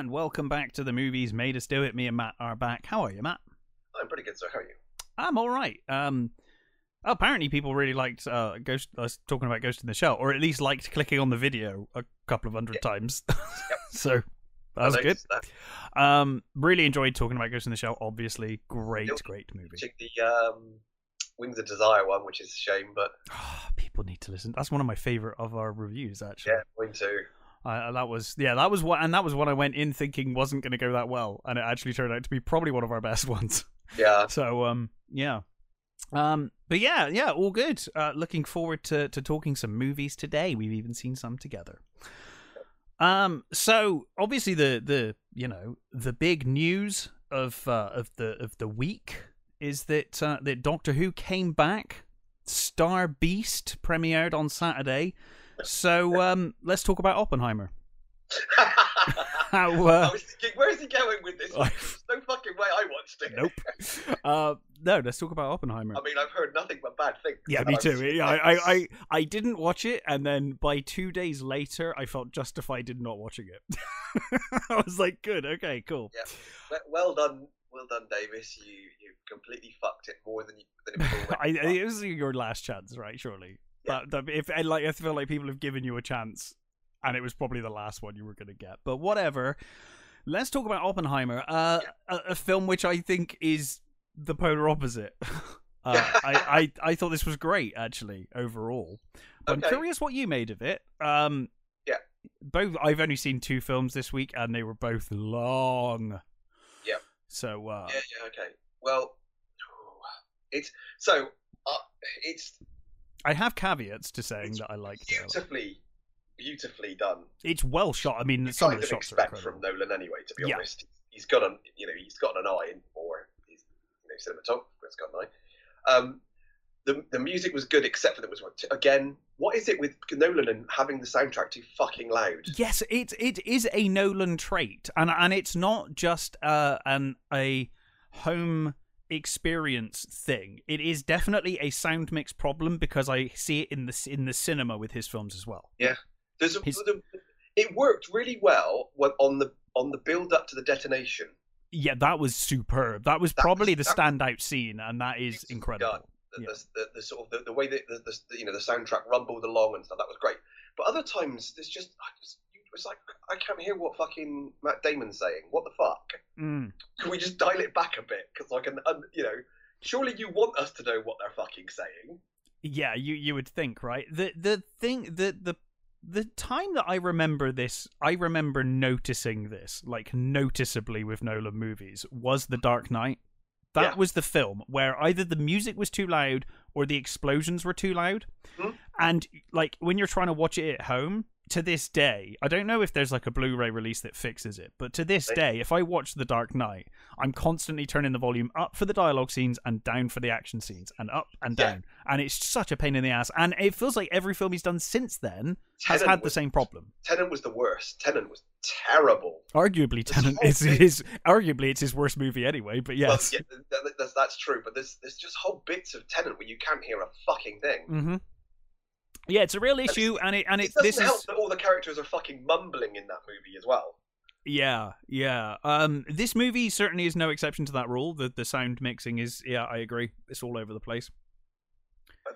and welcome back to the movies made us do it. Me and Matt are back. How are you, Matt? I'm pretty good, sir. How are you? I'm all right. Um, apparently people really liked uh, Ghost. Us talking about Ghost in the Shell, or at least liked clicking on the video a couple of hundred Yeah. times. Yep. so that was good. That. Um, really enjoyed talking about Ghost in the Shell. Obviously, great, Yep. great movie. The um, Wings of Desire one, which is a shame, but people need to listen. That's one of my favorite of our reviews, actually. yeah, mine too. That was yeah, that was what, and that was what I went in thinking wasn't going to go that well, and it actually turned out to be probably one of our best ones. Yeah, So um, yeah, um, but yeah, yeah, all good. Uh, looking forward to to talking some movies today. We've even seen some together. Um, so obviously the the you know the big news of uh, of the of the week is that uh, that Doctor Who came back. Star Beast premiered on Saturday. So um, let's talk about Oppenheimer. How I uh, was thinking, where's he going with this? There's no fucking way I watched it. nope. Uh, no, let's talk about Oppenheimer. I mean, I've heard nothing but bad things. Yeah, me too. Yeah, I, I, I, I didn't watch it, and then by two days later, I felt justified in not watching it. I was like, good, okay, cool. Well- Well done, well done, Davis. You you completely fucked it more than you than it I, it was your last chance, right? Surely. Yeah. If and like, I feel like people have given you a chance, and it was probably the last one you were going to get. But whatever. Let's talk about Oppenheimer, uh, a, a film which I think is the polar opposite. Uh, I, I, I thought this was great, actually, overall. I'm curious what you made of it. Um, Yeah. Both. I've only seen two films this week, and they were both long. Yep. So, uh, Yeah, yeah, okay. Well, it's so uh, it's I have caveats to saying that I liked it. beautifully, beautifully done. It's well shot. I mean, You some kind of the shots are expect incredible. from Nolan anyway. To be Yeah. honest, he's got an you know he's got an eye for he's you know cinematographer. He's got an eye. Um, the the music was good except for there was one again. What is it with Nolan and having the soundtrack too fucking loud? Yes, it it is a Nolan trait, and and it's not just uh, an a home experience thing. It is definitely a sound mix problem because I see it in the in the cinema with his films as well. Yeah, there's a, His- the, it worked really well when, on the on the build up to the detonation. Yeah, that was superb. That was That probably was- the standout scene, and that is incredible. The, Yeah. the, the, sort of the, way that the, you know the soundtrack rumbled along and stuff that was great. But other times there's just I just it was like I can't hear what fucking Matt Damon's saying. What the fuck? Mm. Can we just dial it back a bit? Because I can, you know, surely you want us to know what they're fucking saying. Yeah, you you would think, right? The the thing the the the time that I remember this, I remember noticing this like noticeably with Nolan movies was The Dark Knight. That Yeah. was the film where either the music was too loud or the explosions were too loud. Hmm. And like when you're trying to watch it at home, to this day, I don't know if there's like a Blu-ray release that fixes it, but to this day, if I watch The Dark Knight, I'm constantly turning the volume up for the dialogue scenes and down for the action scenes, and up and Yeah. down, and it's such a pain in the ass. And it feels like every film he's done since then has Tenet had the same problem. Tenet was the worst. Tenet was terrible. Arguably, Tenet is his. Arguably, it's his worst movie anyway. But yes. Well, yeah, th- th- that's, that's true. But there's there's just whole bits of Tenet where you can't hear a fucking thing. hmm Yeah, it's a real issue, and it and It it this help is that all the characters are fucking mumbling in that movie as well. yeah yeah. Um, this movie certainly is no exception to that rule. The the sound mixing is yeah, I agree. It's all over the place.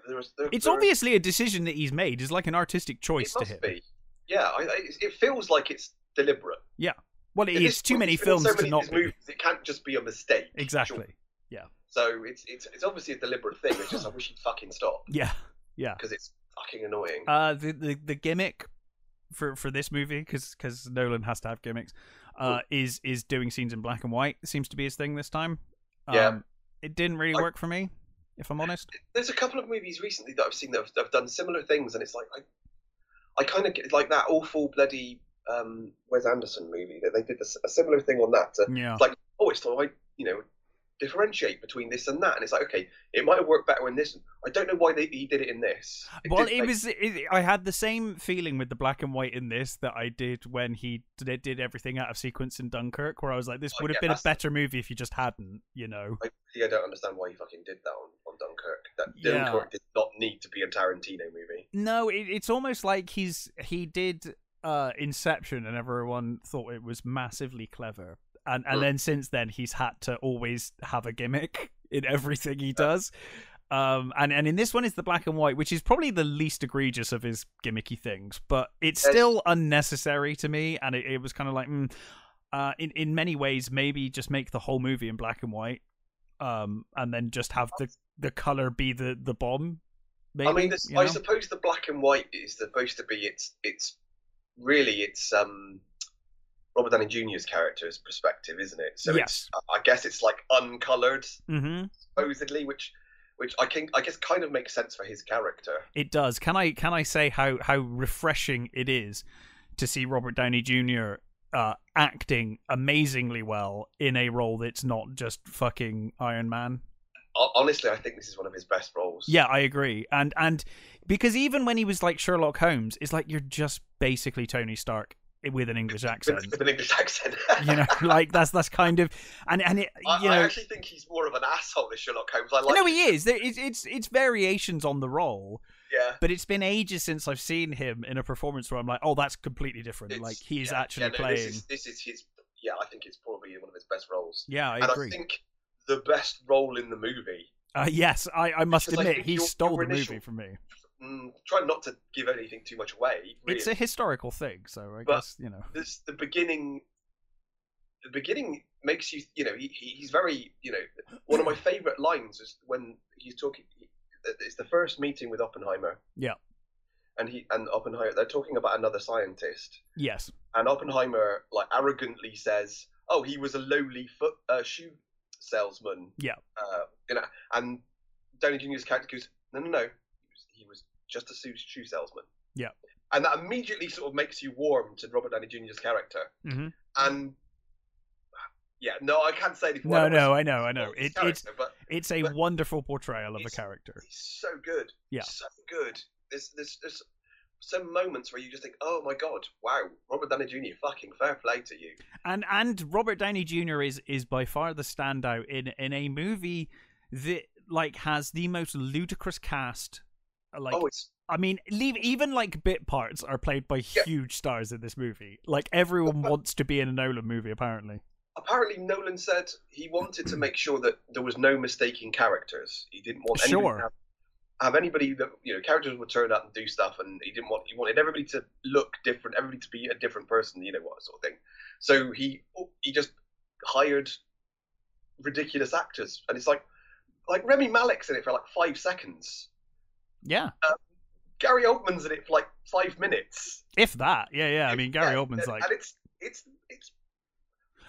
There was, there, It's there- obviously a decision that he's made. It's like an artistic choice to must him. be. Yeah, I, I, it feels like it's deliberate. Yeah. Well, it is too many it's been in films so to not movies, it can't just be a mistake. Exactly. Sure. So it's it's it's obviously a deliberate thing. It's just I wish he'd fucking stop Yeah, yeah. because it's fucking annoying. Uh, the the, the gimmick for for this movie, because because Nolan has to have gimmicks, uh, is is doing scenes in black and white. Seems to be his thing this time. Um, Yeah. It didn't really I- work for me, if I'm honest. There's a couple of movies recently that I've seen that have, that have done similar things, and it's like I I kind of get like that awful bloody um, Wes Anderson movie that they did a similar thing on that. To, Yeah. like oh, it's like you know differentiate between this and that, and it's like okay, it might have worked better in this. I don't know why they, he did it in this. Well, did it make- was. It, I had the same feeling with the black and white in this that I did when he did, did everything out of sequence in Dunkirk, where I was like, "This would have yeah, been a better movie if you just hadn't," you know. I really don't understand why he fucking did that on, on Dunkirk. That Yeah. Dunkirk did not need to be a Tarantino movie. No, it, it's almost like he's he did uh, Inception, and everyone thought it was massively clever. And and Mm. then since then, he's had to always have a gimmick in everything he does. Um, and and in this one, it's the black and white, which is probably the least egregious of his gimmicky things, but it's still unnecessary to me. And it, it was kind of like, mm, uh, in in many ways, maybe just make the whole movie in black and white, um, and then just have the the color be the the bomb. Maybe, I mean, this, I know? suppose the black and white is supposed to be it's it's really it's um Robert Downey Jr.'s character's perspective, isn't it? So Yes. it's I guess it's like uncolored hmm supposedly, which which I can I guess kind of makes sense for his character. It does. Can I can I say how how refreshing it is to see Robert Downey Jr. Uh, acting amazingly well in a role that's not just fucking Iron Man. Honestly, I think this is one of his best roles. Yeah, I agree. And and because even when he was like Sherlock Holmes, it's like you're just basically Tony Stark with an English accent. with, with an English accent. you know, like that's that's kind of and and it, I, you I actually think he's more of an asshole than Sherlock Holmes. I like. no, he is. There, it's, it's it's variations on the role, Yeah. but it's been ages since I've seen him in a performance where I'm like, oh, that's completely different. It's- like he's yeah, actually yeah, no, playing. This is, this is his. Yeah, I think it's probably one of his best roles. Yeah, I and agree. I think the best role in the movie. Uh, yes, I, I must Because I admit think he your- stole your the initial- movie from me. Mm, try not to give anything too much away. Really. It's a historical thing, so I But- guess you know. this the beginning. The beginning makes you, you know, he, he- he's very, you know, one of my favorite lines is when he's talking. It's the first meeting with Oppenheimer. Yeah. And he and Oppenheimer, they're talking about another scientist, Yes, and Oppenheimer like arrogantly says, "Oh, he was a lowly foot uh, shoe salesman." Yeah. Uh, you know, and Downey Jr.'s character goes, "No, no, no, he was, he was just a shoe, salesman." Yeah. And that immediately sort of makes you warm to Robert Downey Jr.'s character. hmm And yeah, no, I can't say anything. no, no, I know, I know. It, it's but it's a wonderful portrayal of a character. he's so good. Yeah. so good. There's there's there's some moments where you just think, oh my god, wow, Robert Downey Jr. Fucking fair play to you. and and Robert Downey Jr. is is by far the standout in in a movie that like has the most ludicrous cast. Uh, like oh, I mean, leave even like bit parts are played by Yeah. huge stars in this movie. Like everyone wants to be in a Nolan movie, apparently. apparently Nolan said he wanted to make sure that there was no mistaking characters. He didn't want anybody Sure. to have, have anybody that you know characters would turn up and do stuff, and he didn't want he wanted everybody to look different, everybody to be a different person, you know what sort of thing. So he he just hired ridiculous actors, and it's like like Rami Malek's in it for like five seconds. Yeah, Gary Oldman's in it for like five minutes. if that. Yeah, yeah. I mean, Gary Yeah, Oldman's and, like, and it's it's it's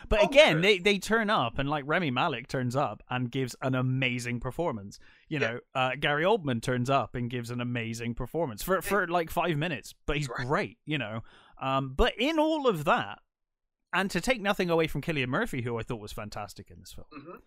but again, bonkers. they they turn up and like Rami Malek turns up and gives an amazing performance. You Yeah. know, uh, Gary Oldman turns up and gives an amazing performance for for like five minutes, but he's Right. great. You know, um, but in all of that, and to take nothing away from Cillian Murphy, who I thought was fantastic in this film. mhm.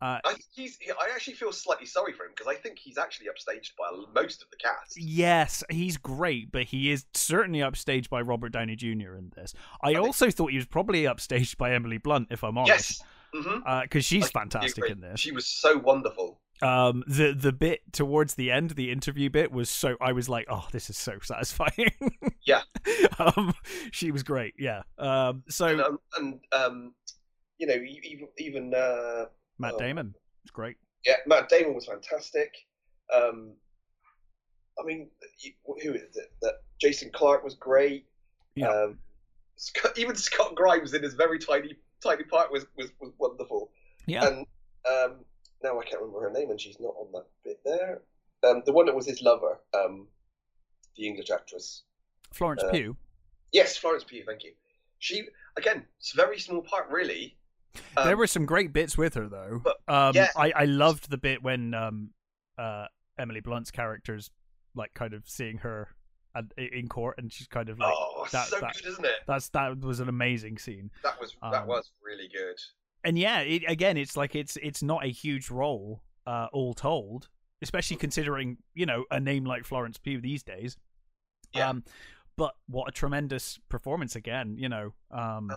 Uh, I he's. He, I actually feel slightly sorry for him because I think he's actually upstaged by most of the cast. Yes, he's great, but he is certainly upstaged by Robert Downey Jr. in this. I think- also thought he was probably upstaged by Emily Blunt, if I'm honest, Yes. because she's I fantastic in this. She was so wonderful. Um, the the bit towards the end, the interview bit, was so I was like, oh, this is so satisfying. Yeah. um, she was great. Yeah. Um, so And, um, and um, you know, even even uh, Matt oh. Damon, it's great. yeah, Matt Damon was fantastic. Um, I mean, who is it? That Jason Clarke was great. Yeah. Um, Scott, even Scott Grimes in his very tiny tiny part was was, was wonderful. Yeah. And um, now I can't remember her name, and she's not on that bit there. Um, the one that was his lover, um, the English actress. Florence uh, Pugh. Yes, Florence Pugh. Thank you. She again, it's a very small part, really. Um, there were some great bits with her though. but- um, yeah. I I loved the bit when um, uh, Emily Blunt's character's like kind of seeing her at, in court, and she's kind of like, oh, that- so that- good, isn't it? that's that was an amazing scene. That was that um, was really good. And yeah, it, again, it's like it's it's not a huge role, uh, all told, especially considering you know a name like Florence Pugh these days. Yeah. Um, but what a tremendous performance again, you know. Um,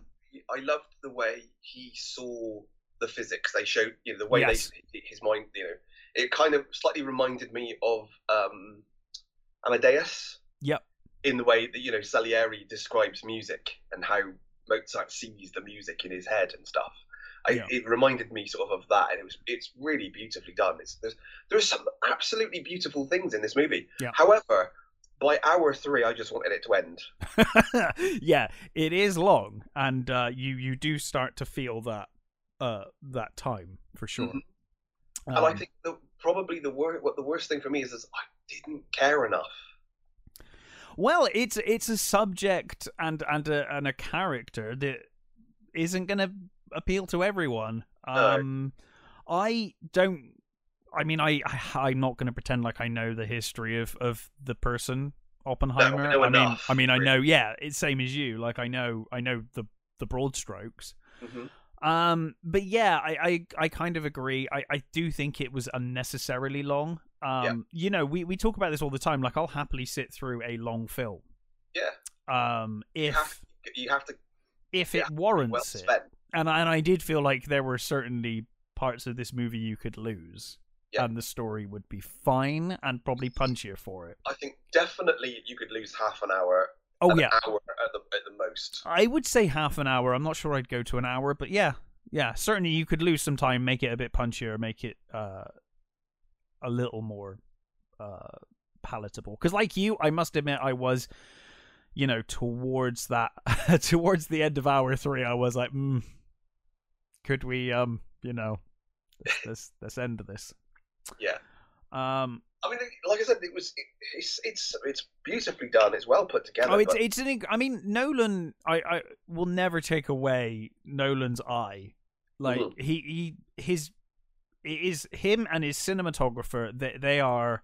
I loved the way he saw the physics. They showed, you know, the way Yes. they his mind. You know, it kind of slightly reminded me of um, Amadeus. Yep. in the way that you know Salieri describes music and how Mozart sees the music in his head and stuff. I, Yeah. It reminded me sort of of that, and it was it's really beautifully done. It's there's there's some absolutely beautiful things in this movie. Yeah. However, by hour three, I just wanted it to end. yeah, it is long, and uh, you you do start to feel that uh, that time for sure. Mhm. and I Um, think the, probably the wor- what the worst thing for me is, is I didn't care enough. Well, it's it's a subject and and a and a character that isn't going to appeal to everyone. No. Um, I don't. I mean, I, I I'm not going to pretend like I know the history of of the person Oppenheimer. know I mean, I mean, I know. Yeah, it's same as you. Like I know, I know the the broad strokes. hmm Um, but yeah, I, I, I kind of agree. I, I do think it was unnecessarily long. Um, Yeah. you know, we, we talk about this all the time. Like, I'll happily sit through a long film. Yeah, Um, you if have you have to if yeah, it warrants well it, and I, and I did feel like there were certainly parts of this movie you could lose, Yeah. and the story would be fine and probably punchier for it. I think definitely you could lose half an hour. Oh an yeah, hour at the at the most. I would say half an hour. I'm not sure I'd go to an hour, but yeah, yeah, certainly you could lose some time, make it a bit punchier, make it uh, a little more uh, palatable. Because, like you, I must admit, I was, you know, towards that, towards the end of hour three, I was like, mm, could we, um, you know, let's let's, let's end this. Yeah. Um, I mean, like I said, it was it, it's it's it's beautifully done. It's well put together. Oh, it's but it's an. I mean, Nolan. I I will never take away Nolan's eye. Like Mhm. he he his it is him and his cinematographer. They they are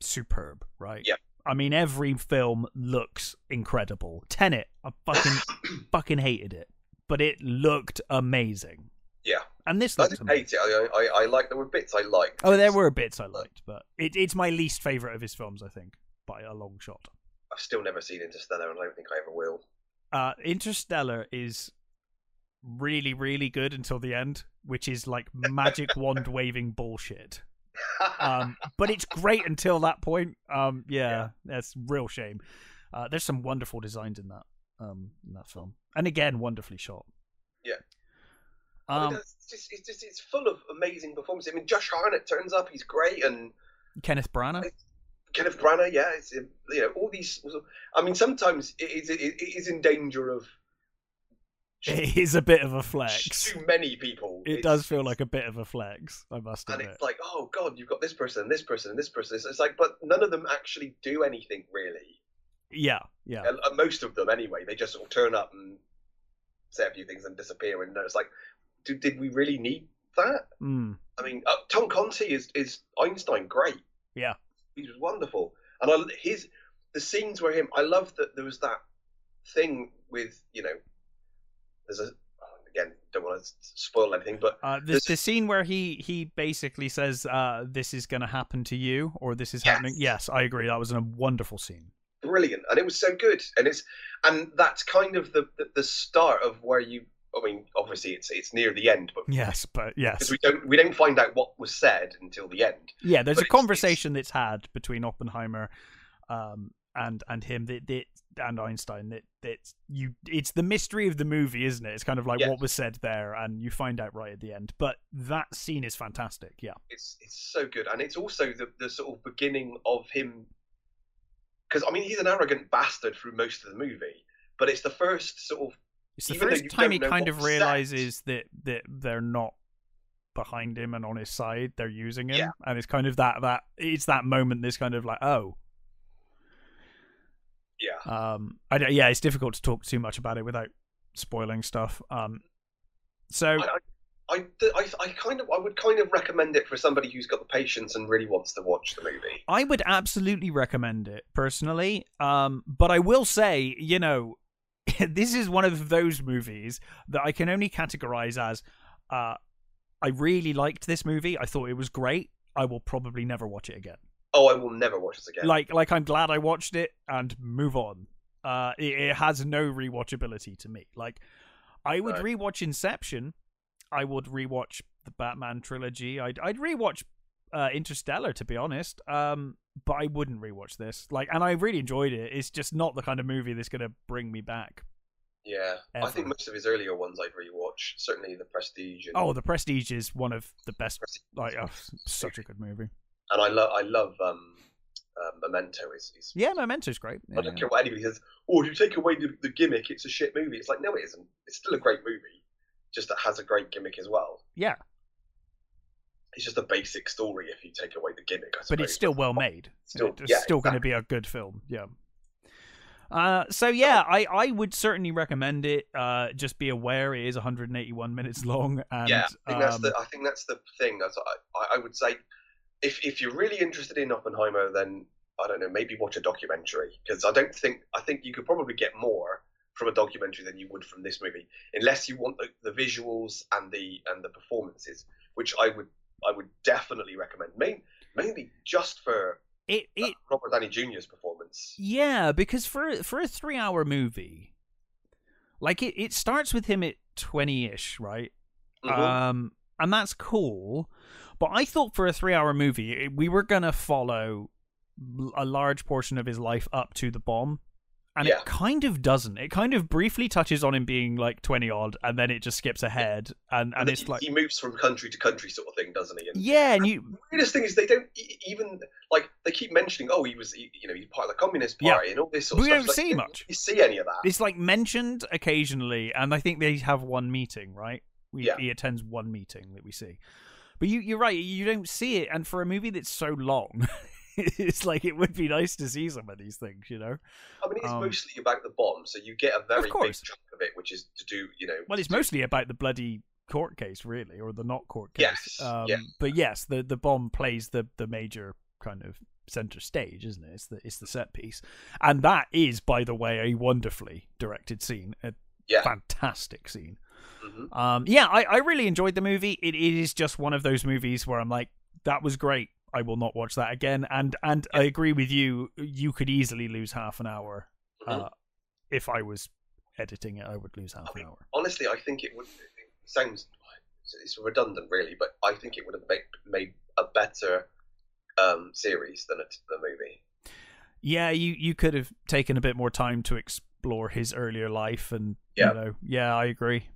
superb, right? Yeah. I mean, every film looks incredible. Tenet, I fucking fucking hated it, but it looked amazing. Yeah, And this I didn't hate it. I, I I like there were bits I liked. Oh, there were bits I liked, but it, it's my least favorite of his films. I think by a long shot. I've still never seen Interstellar, and I don't think I ever will. uh interstellar is really really good until the end which is like magic wand waving bullshit um but it's great until that point um yeah, Yeah. that's real shame uh there's some wonderful designs in that um in that film and again wonderfully shot Yeah. Um it's just it's just it's full of amazing performances. I mean, Josh Hartnett turns up; he's great, and kenneth branagh Kenneth Branagh, yeah, it's you know all these. I mean, sometimes it is it, is in danger of it is a bit of a flex too many people. it It's- does feel like a bit of a flex i must admit. and it's like, oh god, you've got this person and this person and this person. It's, like, but none of them actually do anything really. yeah yeah And, and most of them, anyway, they just sort of turn up and say a few things and disappear. And it's like, did, did we really need that? mm. I mean, uh, Tom Conti is is Einstein great. Yeah. he was wonderful, and I his the scenes where him. I love that there was that thing with you know, there's a again don't want to spoil anything, but Uh, the, the scene where he he basically says, uh, "This is going to happen to you," or "This is Yes. happening." Yes, I agree. That was a wonderful scene. brilliant, and it was so good, and it's and that's kind of the the, the start of where you. I mean, obviously it's it's near the end, but Yes, but yes, because we don't we don't find out what was said until the end. yeah. There's but a it's- conversation that's had between Oppenheimer, um, and and him that, that and Einstein that that you. It's the mystery of the movie, isn't it? It's kind of like Yes. what was said there, and you find out right at the end. But that scene is fantastic. Yeah, it's it's so good, and it's also the the sort of beginning of him. Because I mean, he's an arrogant bastard through most of the movie, but it's the first sort of it's the Even first time he kind of realizes that that they're not behind him and on his side they're using him Yeah. and it's kind of that that it's that moment this kind of like oh yeah. um I don't, yeah it's difficult to talk too much about it without spoiling stuff um so I, I, I, I kind of I would kind of recommend it for somebody who's got the patience and really wants to watch the movie. I would absolutely recommend it personally. Um, but I will say, you know, this is one of those movies that I can only categorize as uh, I really liked this movie. I thought it was great. I will probably never watch it again. Oh, I will never watch this again. Like, like I'm glad I watched it and move on. Uh, it, it has no rewatchability to me. Like, I would No. rewatch Inception. I would rewatch the Batman trilogy. I'd I'd rewatch uh, Interstellar, to be honest. Um, but I wouldn't rewatch this. Like, and I really enjoyed it. It's just not the kind of movie that's going to bring me back. Yeah, Ever. I think most of his earlier ones I'd rewatch. Certainly The Prestige. And, Oh, The Prestige is one of the best. Prestige Like, oh, such a good movie. and I love I love um, uh, Memento. Is, is Yeah, Memento's great. I don't care what anybody says. Oh, if you take away the, the gimmick, it's a shit movie. It's like no, it isn't. It's still a great movie. Just that has a great gimmick as well. Yeah, It's just a basic story if you take away the gimmick. I but it's still well made. Still- it's yeah, still going to be a good film. Yeah. Uh, so yeah, I, I would certainly recommend it. Uh, just be aware it is 181 minutes long, and yeah, I think that's um, the I think that's the thing. That's I, I would say, if if you're really interested in Oppenheimer, then I don't know, maybe watch a documentary because I don't think I think you could probably get more from a documentary than you would from this movie, unless you want the, the visuals and the and the performances, which I would definitely recommend. Main, mainly just for it it Robert Downey Jr.'s performance. Yeah, because for for a three hour movie, like it, it starts with him at twenty ish, right? Mhm. Um, and that's cool. But I thought for a three hour movie, we were gonna follow a large portion of his life up to the bomb. And Yeah. it kind of doesn't. It kind of briefly touches on him being like twenty odd, and then it just skips ahead, and and then it's he, like, he moves from country to country sort of thing, doesn't he? And yeah, and you, the weirdest thing is they don't even like they keep mentioning oh he was he- you know he's part of the communist Yeah. party and all this sort of We stuff. don't Like, see much. You see any of that? it's like mentioned occasionally, and I think they have one meeting, right? We, Yeah. He attends one meeting that we see, but you you're right, you don't see it, and for a movie that's so long, it's like it would be nice to see some of these things, you know. I mean, it's um, mostly about the bomb, so you get a very big chunk of it, which is to do you know. Well, it's mostly about the bloody court case, really, or the not court case. Yes, Um, yeah. But yes, the the bomb plays the the major kind of center stage, isn't it? It's the it's the set piece, and that is, by the way, a wonderfully directed scene, a Yeah. fantastic scene. Mhm. Um, yeah, I, I really enjoyed the movie. It, it is just one of those movies where I'm like, that was great. I will not watch that again. And and I agree with you. You could easily lose half an hour. Mhm. Uh, if I was editing it, I would lose half I mean, an hour. Honestly, I think it would. It sounds it's redundant, really, but I think it would have made made a better um, series than a, the movie. Yeah, you you could have taken a bit more time to explore his earlier life, and Yeah. you know, yeah, I agree.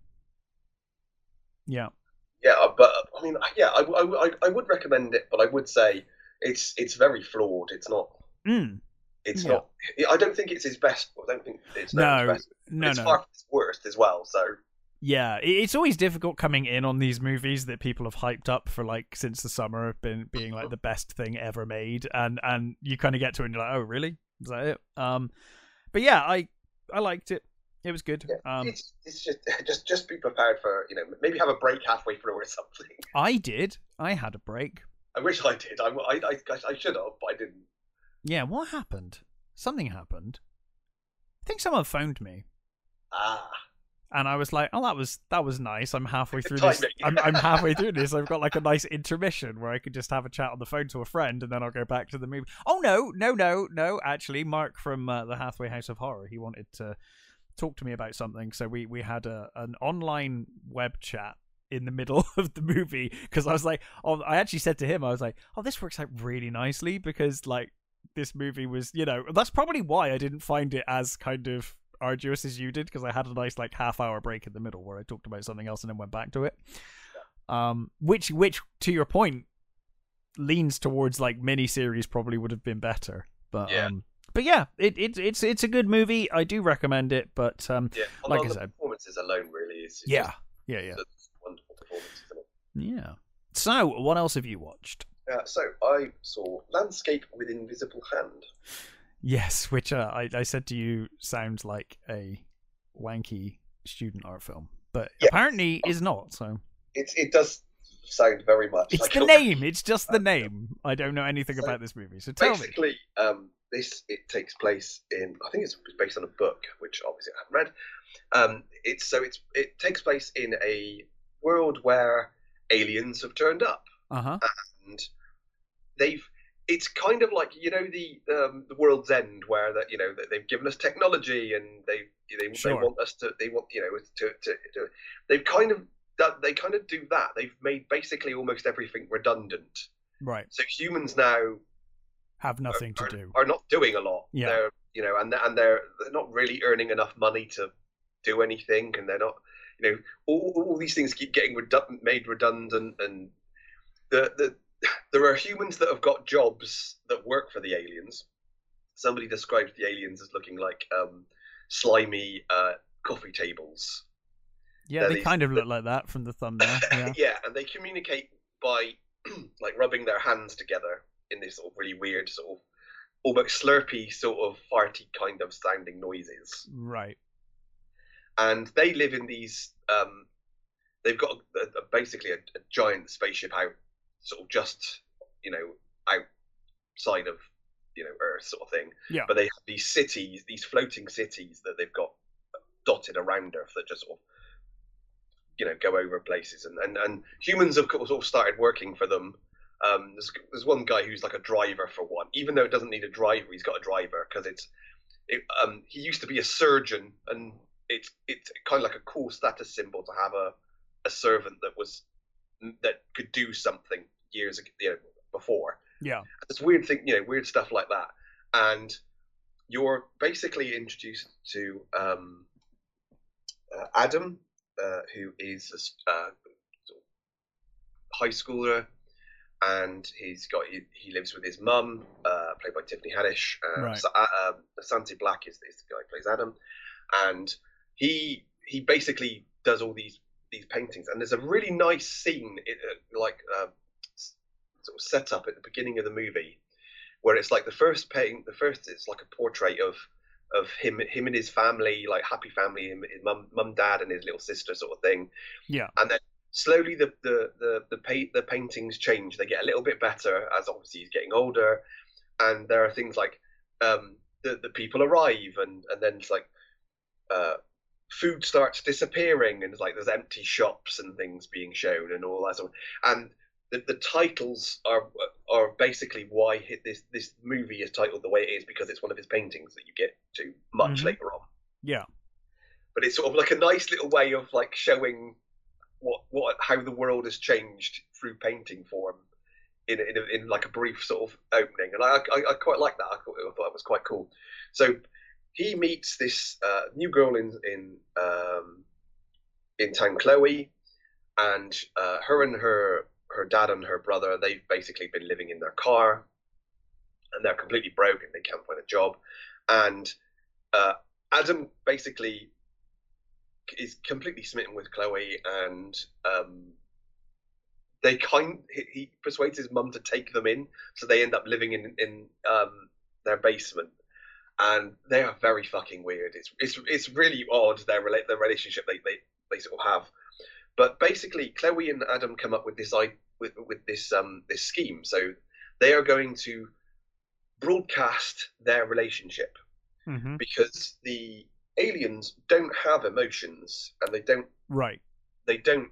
Yeah, Yeah, uh, but I mean, yeah, I, I, I- I would recommend it, but I would say it's it's very flawed. It's not. mm, It's Yeah. not. I don't think it's his best. I don't think it's No, best. no, it's no. far from his worst as well. So Yeah, it's always difficult coming in on these movies that people have hyped up for like since the summer, have been being like the best thing ever made, and and you kind of get to it and you're like, oh really? Is that it? Um, but yeah, I I liked it. It was good. yeah, Um, it's it's just just just be prepared for you know maybe have a break halfway through or something. I did. I had a break. I wish I did. I I, I, I should have, but I didn't. Yeah, what happened? Something happened. I think someone phoned me. Ah, and I was like, "Oh, that was that was nice. I'm halfway through this. I'm, I'm halfway through this. I've got like a nice intermission where I could just have a chat on the phone to a friend, and then I'll go back to the movie. Oh no, no, no, no! Actually, Mark from uh, the Hathaway House of Horror, he wanted to talk to me about something, so we we had a an online web chat in the middle of the movie because I was like, oh, I actually said to him, I was like, oh, this works out really nicely because like this movie was, you know, that's probably why I didn't find it as kind of arduous as you did because I had a nice like half hour break in the middle where I talked about something else and then went back to it. Um, which which to your point leans towards like mini series probably would have been better, but Yeah. um, but yeah, it, it it's it's a good movie. I do recommend it, but um, yeah. Like I said. performances alone, really, is yeah, just yeah, yeah, wonderful performance. Yeah. So, what else have you watched? Uh, so I saw Landscape with Invisible Hand. Yes, which uh, I I said to you sounds like a wanky student art film, but Yes. apparently is not. So It it does sound very much. it's like the name. It's just the name. I don't know anything So, about this movie, so tell me. Basically, um, this it takes place in. I think it's based on a book, which obviously I haven't read. Um, it's so it's it takes place in a world where aliens have turned up, Uh huh. and they've. It's kind of like you know the um, the world's end, where that you know that they've given us technology and they they, Sure. they want us to they want you know to, to, to they've kind of that they kind of do that. They've made basically almost everything redundant Right. So humans now Have nothing to are, do. are not doing a lot. Yeah. They're you know, and they're, and they're they're not really earning enough money to do anything, and they're not you know all, all these things keep getting redundant, made redundant, and the the there are humans that have got jobs that work for the aliens. Somebody described the aliens as looking like um, slimy uh, coffee tables. Yeah, they're they these- kind of look like that from the thumbnail. Yeah. yeah, and they communicate by like rubbing their hands together in this sort of really weird sort of almost slurpy sort of farty kind of sounding noises. right. And they live in these. Um, they've got a, a, basically a, a giant spaceship out, sort of just you know outside of you know Earth sort of thing. Yeah. But they have these cities, these floating cities that they've got dotted around Earth that just sort of you know go over places and and, and humans have sort of started working for them um, there's, there's one guy who's like a driver for one even though it doesn't need a driver he's got a driver because it's it, um, he used to be a surgeon and it's it's kind of like a cool status symbol to have a, a servant that was that could do something years ago, you know, before Yeah. it's weird thing, you know, weird stuff like that. And you're basically introduced to um, uh, Adam, uh, who is a uh, high schooler, and he's got he, he lives with his mum, uh, played by Tiffany Haddish. Uh, Right. Sa- uh, um, Santi Black is, is the guy who plays Adam, and he he basically does all these these paintings. And there's a really nice scene, it, uh, like uh, sort of set up at the beginning of the movie, where it's like the first paint, the first it's like a portrait of of him him and his family, like happy family, him, his mum mum dad and his little sister sort of thing. Yeah. And then slowly the the the the, pa- the paintings change. They get a little bit better as obviously he's getting older, and there are things like um, the the people arrive, and and then it's like. Uh, food starts disappearing and it's like there's empty shops and things being shown and all that sort of, and the, the titles are are basically why this this movie is titled the way it is because it's one of his paintings that you get to much Mhm. later on Yeah. but it's sort of like a nice little way of like showing what what how the world has changed through painting form in in, a, in like a brief sort of opening, and I I, I quite like that. I thought, it was quite cool. So he meets this uh, new girl in in um, in town, Chloe, and uh, her and her her dad and her brother they've basically been living in their car, and they're completely broken. They can't find a job, and uh, Adam basically is completely smitten with Chloe, and um, they kind he, he persuades his mum to take them in, so they end up living in in um, their basement, and they are very fucking weird. It's it's it's really odd their rela- their relationship they, they they sort of have, but basically Chloe and Adam come up with this i with with this um this scheme. So they are going to broadcast their relationship hmm because the aliens don't have emotions and they don't Right. they don't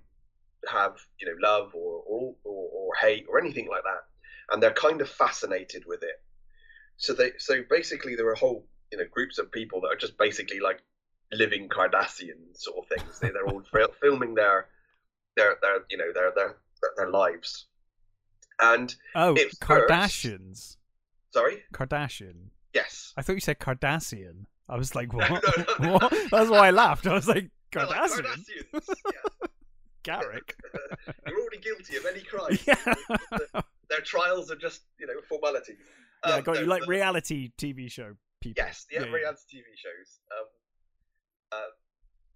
have you know love or or, or or hate or anything like that and they're kind of fascinated with it so they so basically there are whole you know groups of people that are just basically like living Cardassian sort of things they, they're all fil- filming their their their you know their their their lives and Oh, It first- Kardashians. sorry Kardashian. yes I thought you said Cardassian. I was like, what? no, no, what? That's why I laughed. I was like, They're like yeah. Garak. you're already guilty of any crime yeah. their trials are just you know formalities yeah, I Um, got no, you like the- reality TV show people. Yes, yeah, Yeah, yeah. reality TV shows. Um, uh,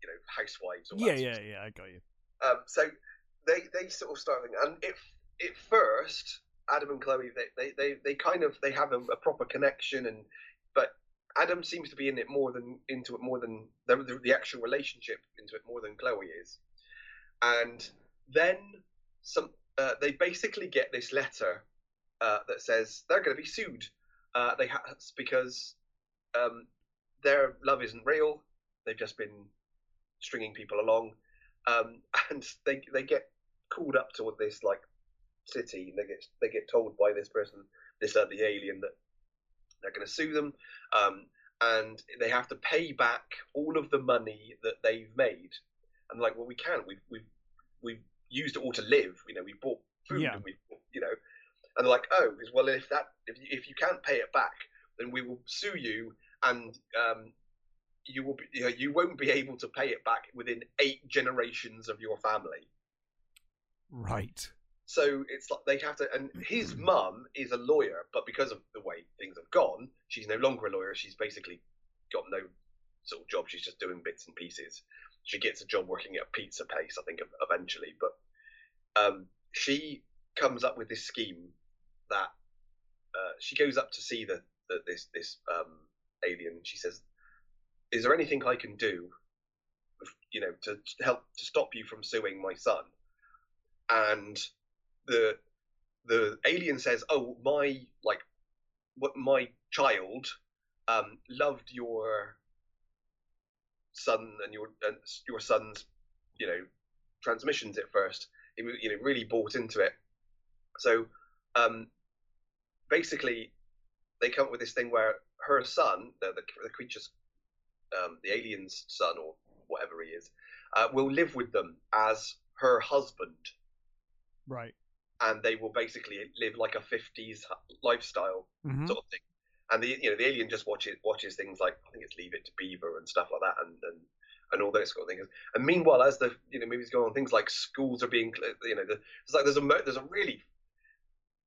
you know, housewives. Yeah, yeah, yeah, I got you. Um, so they they sort of start, thinking- and if at first Adam and Chloe they they they, they kind of they have a, a proper connection, and Adam seems to be in it more than into it more than the, the, actual relationship into it more than Chloe is, and then some uh, they basically get this letter uh, that says they're going to be sued. Uh, they ha- because um, their love isn't real. They've just been stringing people along, um, and they they get called up to this like city. And they get they get told by this person, this uh, the alien, that they're going to sue them, um, and they have to pay back all of the money that they've made. And like, well, we can't. We've we've we've used it all to live. You know, we bought food Yeah. and we you know. and they're like, oh, well, if that if you, if you can't pay it back, then we will sue you, and um, you will be, you, know, you won't be able to pay it back within eight generations of your family. Right. So it's like they have to, and his mum is a lawyer, but because of the way things have gone, she's no longer a lawyer. She's basically got no sort of job. She's just doing bits and pieces. She gets a job working at a pizza place, I think, eventually. But um, she comes up with this scheme that uh, she goes up to see the, the this this um, alien. She says, "Is there anything I can do, you know, to, to help to stop you from suing my son?" And the the alien says, "Oh, my like, what my child um, loved your son and your and your son's, you know, transmissions at first. He you know really bought into it. So, um, basically, they come up with this thing where her son, the the, the creature's, um, the alien's son or whatever he is, uh, will live with them as her husband." Right and they will basically live like a 50s lifestyle mm-hmm. sort of thing. And the you know the alien just watches watches things like I think it's Leave It to Beaver and stuff like that, and and, and all those sort of things. And meanwhile, as the you know movies go on, things like schools are being you know the, it's like there's a there's a really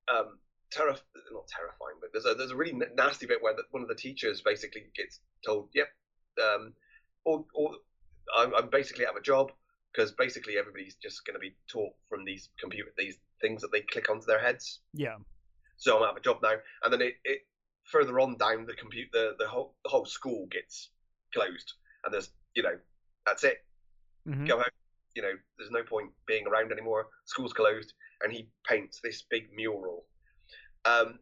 um terri- not terrifying, but there's a there's a really nasty bit where the, one of the teachers basically gets told, yep, um, or or I'm, I'm basically out of a job because basically everybody's just going to be taught from these computer these things that they click onto their heads. Yeah. So I'm out of a job now, and then it, it further on down the compute the, the whole the whole school gets closed, and there's you know that's it. Mm-hmm. Go home. You know, there's no point being around anymore. School's closed, and he paints this big mural. Um,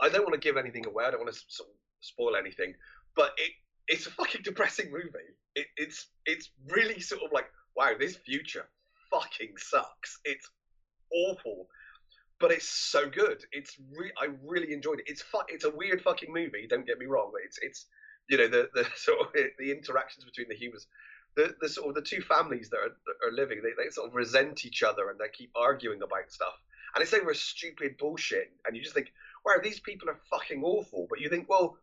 I don't want to give anything away. I don't want to sort of spoil anything, but it it's a fucking depressing movie. It, it's it's really sort of like wow, this future fucking sucks. It's awful, but it's so good. It's re- I really enjoyed it. It's fu- It's a weird fucking movie. Don't get me wrong. It's it's you know the the sort of the interactions between the humans. The, the sort of the two families that are, that are living, they, they sort of resent each other and they keep arguing about stuff. And it's over stupid bullshit. And you just think, wow, these people are fucking awful. But you think, well,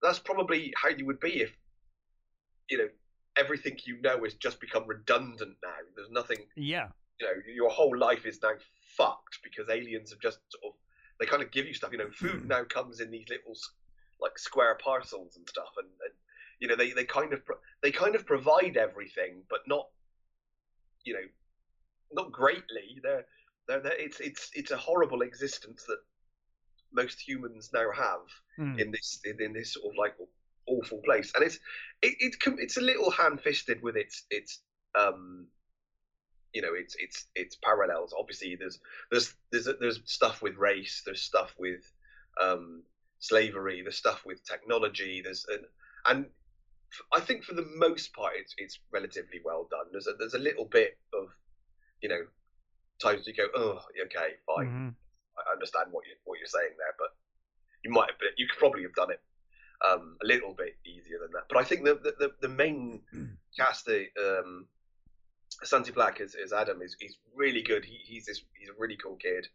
that's probably how you would be if, you know, everything you know has just become redundant now. There's nothing. Yeah. You know, your whole life is now fucked because aliens have just sort of they kind of give you stuff. You know, food Hmm. now comes in these little like square parcels and stuff, and, and you know they, they kind of they kind of provide everything, but not you know not greatly. They're, they're, they're it's it's it's a horrible existence that most humans now have Mm. in this in, in this sort of like awful place, and it's it, it it's a little hand-fisted with its its um you know its its its parallels. Obviously, there's there's there's there's stuff with race, there's stuff with um slavery, there's stuff with technology, there's and, and I think for the most part it's it's relatively well done. There's a there's a little bit of you know times you go oh okay fine Mhm. I understand what you what you're saying there, but you might have been, you could probably have done it um, a little bit easier than that. But I think the the, the, the main cast, the um, Santi Black is, as Adam is he's really good. He, he's this he's a really cool kid,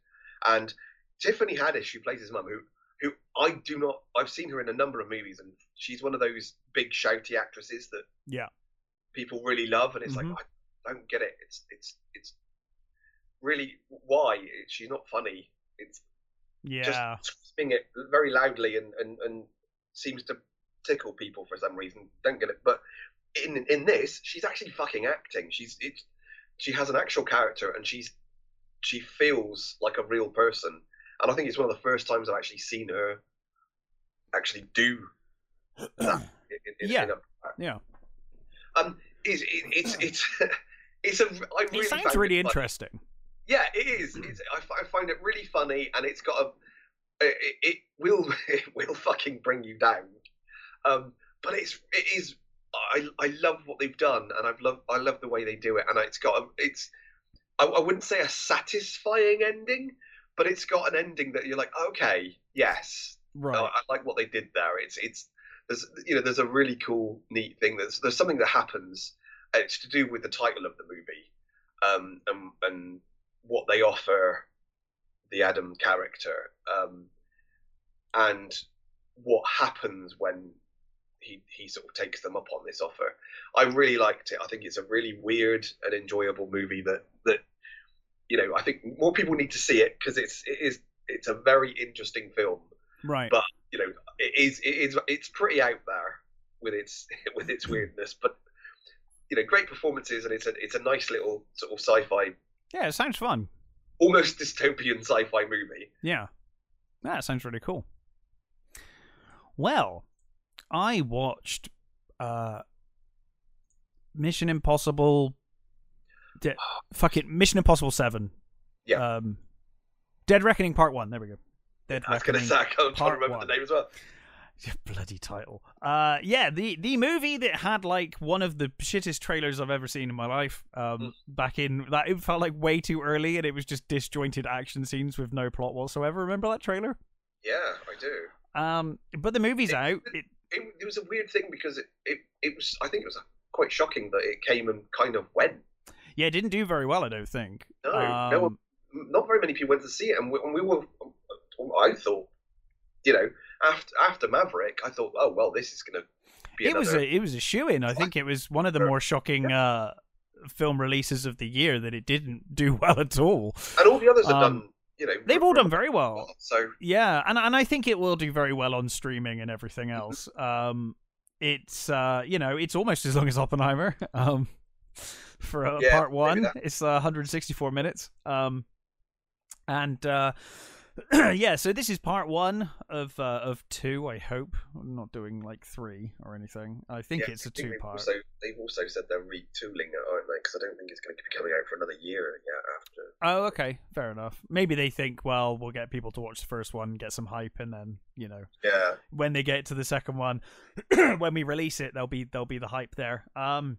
and Tiffany Haddish, who plays his mum, who who I do not I've seen her in a number of movies, and she's one of those big shouty actresses that Yeah. people really love, and it's Mhm. like I don't get it. It's it's it's really why she's not funny. It's Yeah. just screaming it very loudly and, and, and seems to tickle people for some reason. Don't get it, but in in this, she's actually fucking acting. She's it's she has an actual character and she's she feels like a real person. And I think it's one of the first times I've actually seen her actually do that. In, in, Yeah. in a, yeah. um, is it, it's it's it's a I really It sounds really it funny. interesting. Yeah, it is. It's, I, I find it really funny, and it's got a. It, it- it will it will fucking bring you down, um, but it's it is. I I love what they've done, and I've loved I love the way they do it, and it's got a it's. I, I wouldn't say a satisfying ending, but it's got an ending that you're like, okay, yes, Right. I, I like what they did there. It's it's there's you know there's a really cool neat thing. There's there's something that happens. It's to do with the title of the movie, um, and and what they offer the Adam character, um, and what happens when he he sort of takes them up on this offer. I really liked it. I think it's a really weird and enjoyable movie that that you know I think more people need to see it because it's it is it's a very interesting film. Right. But you know it is it is it's pretty out there with its with its weirdness, but you know great performances and it's a it's a nice little sort of sci-fi. Yeah, it sounds fun. Almost dystopian sci-fi movie. Yeah, that sounds really cool. Well, I watched uh Mission Impossible. De- fuck it, Mission Impossible Seven. Yeah. Um, Dead Reckoning Part One. There we go. Dead I was going to say I can't remember one. the name as well. Bloody title. Uh, yeah, the the movie that had like one of the shittest trailers I've ever seen in my life. Um, mm. back in that it felt like way too early, and it was just disjointed action scenes with no plot whatsoever. Remember that trailer? Yeah, I do. Um, but the movie's it, out. It, it, it, was a weird thing because it, it, it was. I think it was quite shocking that it came and kind of went. Yeah, it didn't do very well. I don't think. No, um, no, not very many people went to see it, and we, and we were. I thought, you know, after after Maverick, I thought, oh well, this is going to be. It another... was a it was a shoe in. I think it was one of the more shocking uh, film releases of the year that it didn't do well at all. And all the others have um, done. You know, they've all done very well. So yeah, and and I think it will do very well on streaming and everything else. um, it's uh, you know, it's almost as long as Oppenheimer. Um, for uh, yeah, part one, it's uh, 164 minutes. Um, and uh, yeah, so this is part one of uh, of two. I hope I'm not doing like three or anything. I think yeah, it's a think two they've part. Also, they've also said they're retooling it, aren't they? Because I don't think it's going to be coming out for another year yet after. Oh, okay, fair enough. Maybe they think, well, we'll get people to watch the first one, get some hype, and then you know, yeah, when they get to the second one, when we release it, there'll be there'll be the hype there. Um,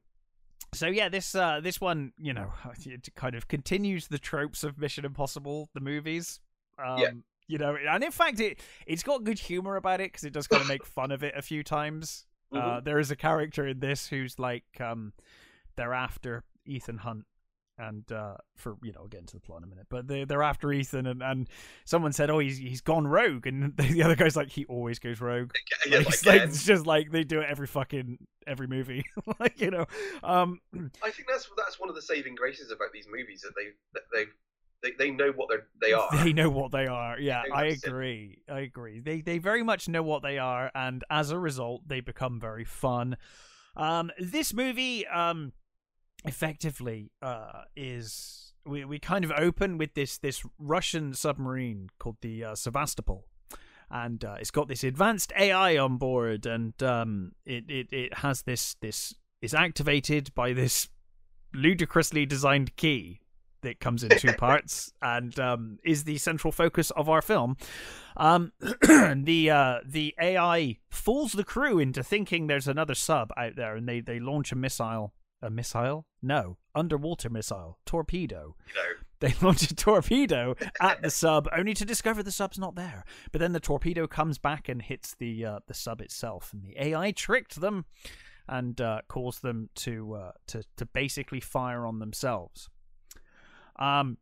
so yeah, this uh, this one, you know, it kind of continues the tropes of Mission Impossible, the movies. Um, Yeah. You know, and in fact, it it's got good humor about it because it does kind of make fun of it a few times. Uh, Mhm. there is a character in this who's like, um, they're after Ethan Hunt, and uh, for you know, I'll get into the plot in a minute, but they they're after Ethan, and, and someone said, oh, he's he's gone rogue, and the other guy's like, he always goes rogue. yeah, Like, it's, like, it's just like they do it every fucking every movie, like you know. Um, I think that's that's one of the saving graces about these movies that they that they they, they know what they are. They know what they are. Yeah, I that's it. agree. I agree. They they very much know what they are, and as a result, they become very fun. Um, this movie, um, effectively, uh, is we we kind of open with this this Russian submarine called the uh, Sevastopol. And uh, it's got this advanced AI on board, and um, it, it it has this this is activated by this ludicrously designed key that comes in two parts and um, is the central focus of our film. Um, the uh, the AI fools the crew into thinking there's another sub out there, and they, they launch a missile. A missile? No, underwater missile, torpedo. You know, They launch a torpedo at the sub, only to discover the sub's not there. But then the torpedo comes back and hits the uh, the sub itself, and the AI tricked them and uh, caused them to uh, to to basically fire on themselves. Um,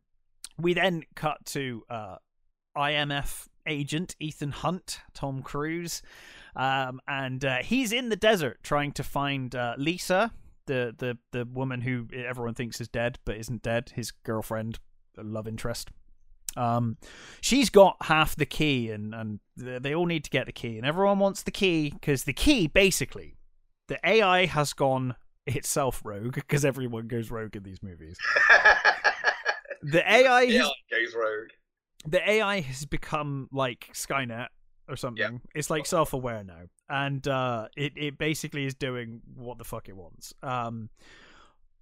we then cut to uh, IMF agent Ethan Hunt, Tom Cruise, um, and uh, he's in the desert trying to find uh, Lisa, the, the the woman who everyone thinks is dead but isn't dead, his girlfriend, love interest. Um, she's got half the key, and and they all need to get the key, and everyone wants the key because the key basically, the AI has gone itself rogue because everyone goes rogue in these movies. The AI yeah, has goes rogue. the AI has become like Skynet or something. It's like self aware now. And uh it, it basically is doing what the fuck it wants. Um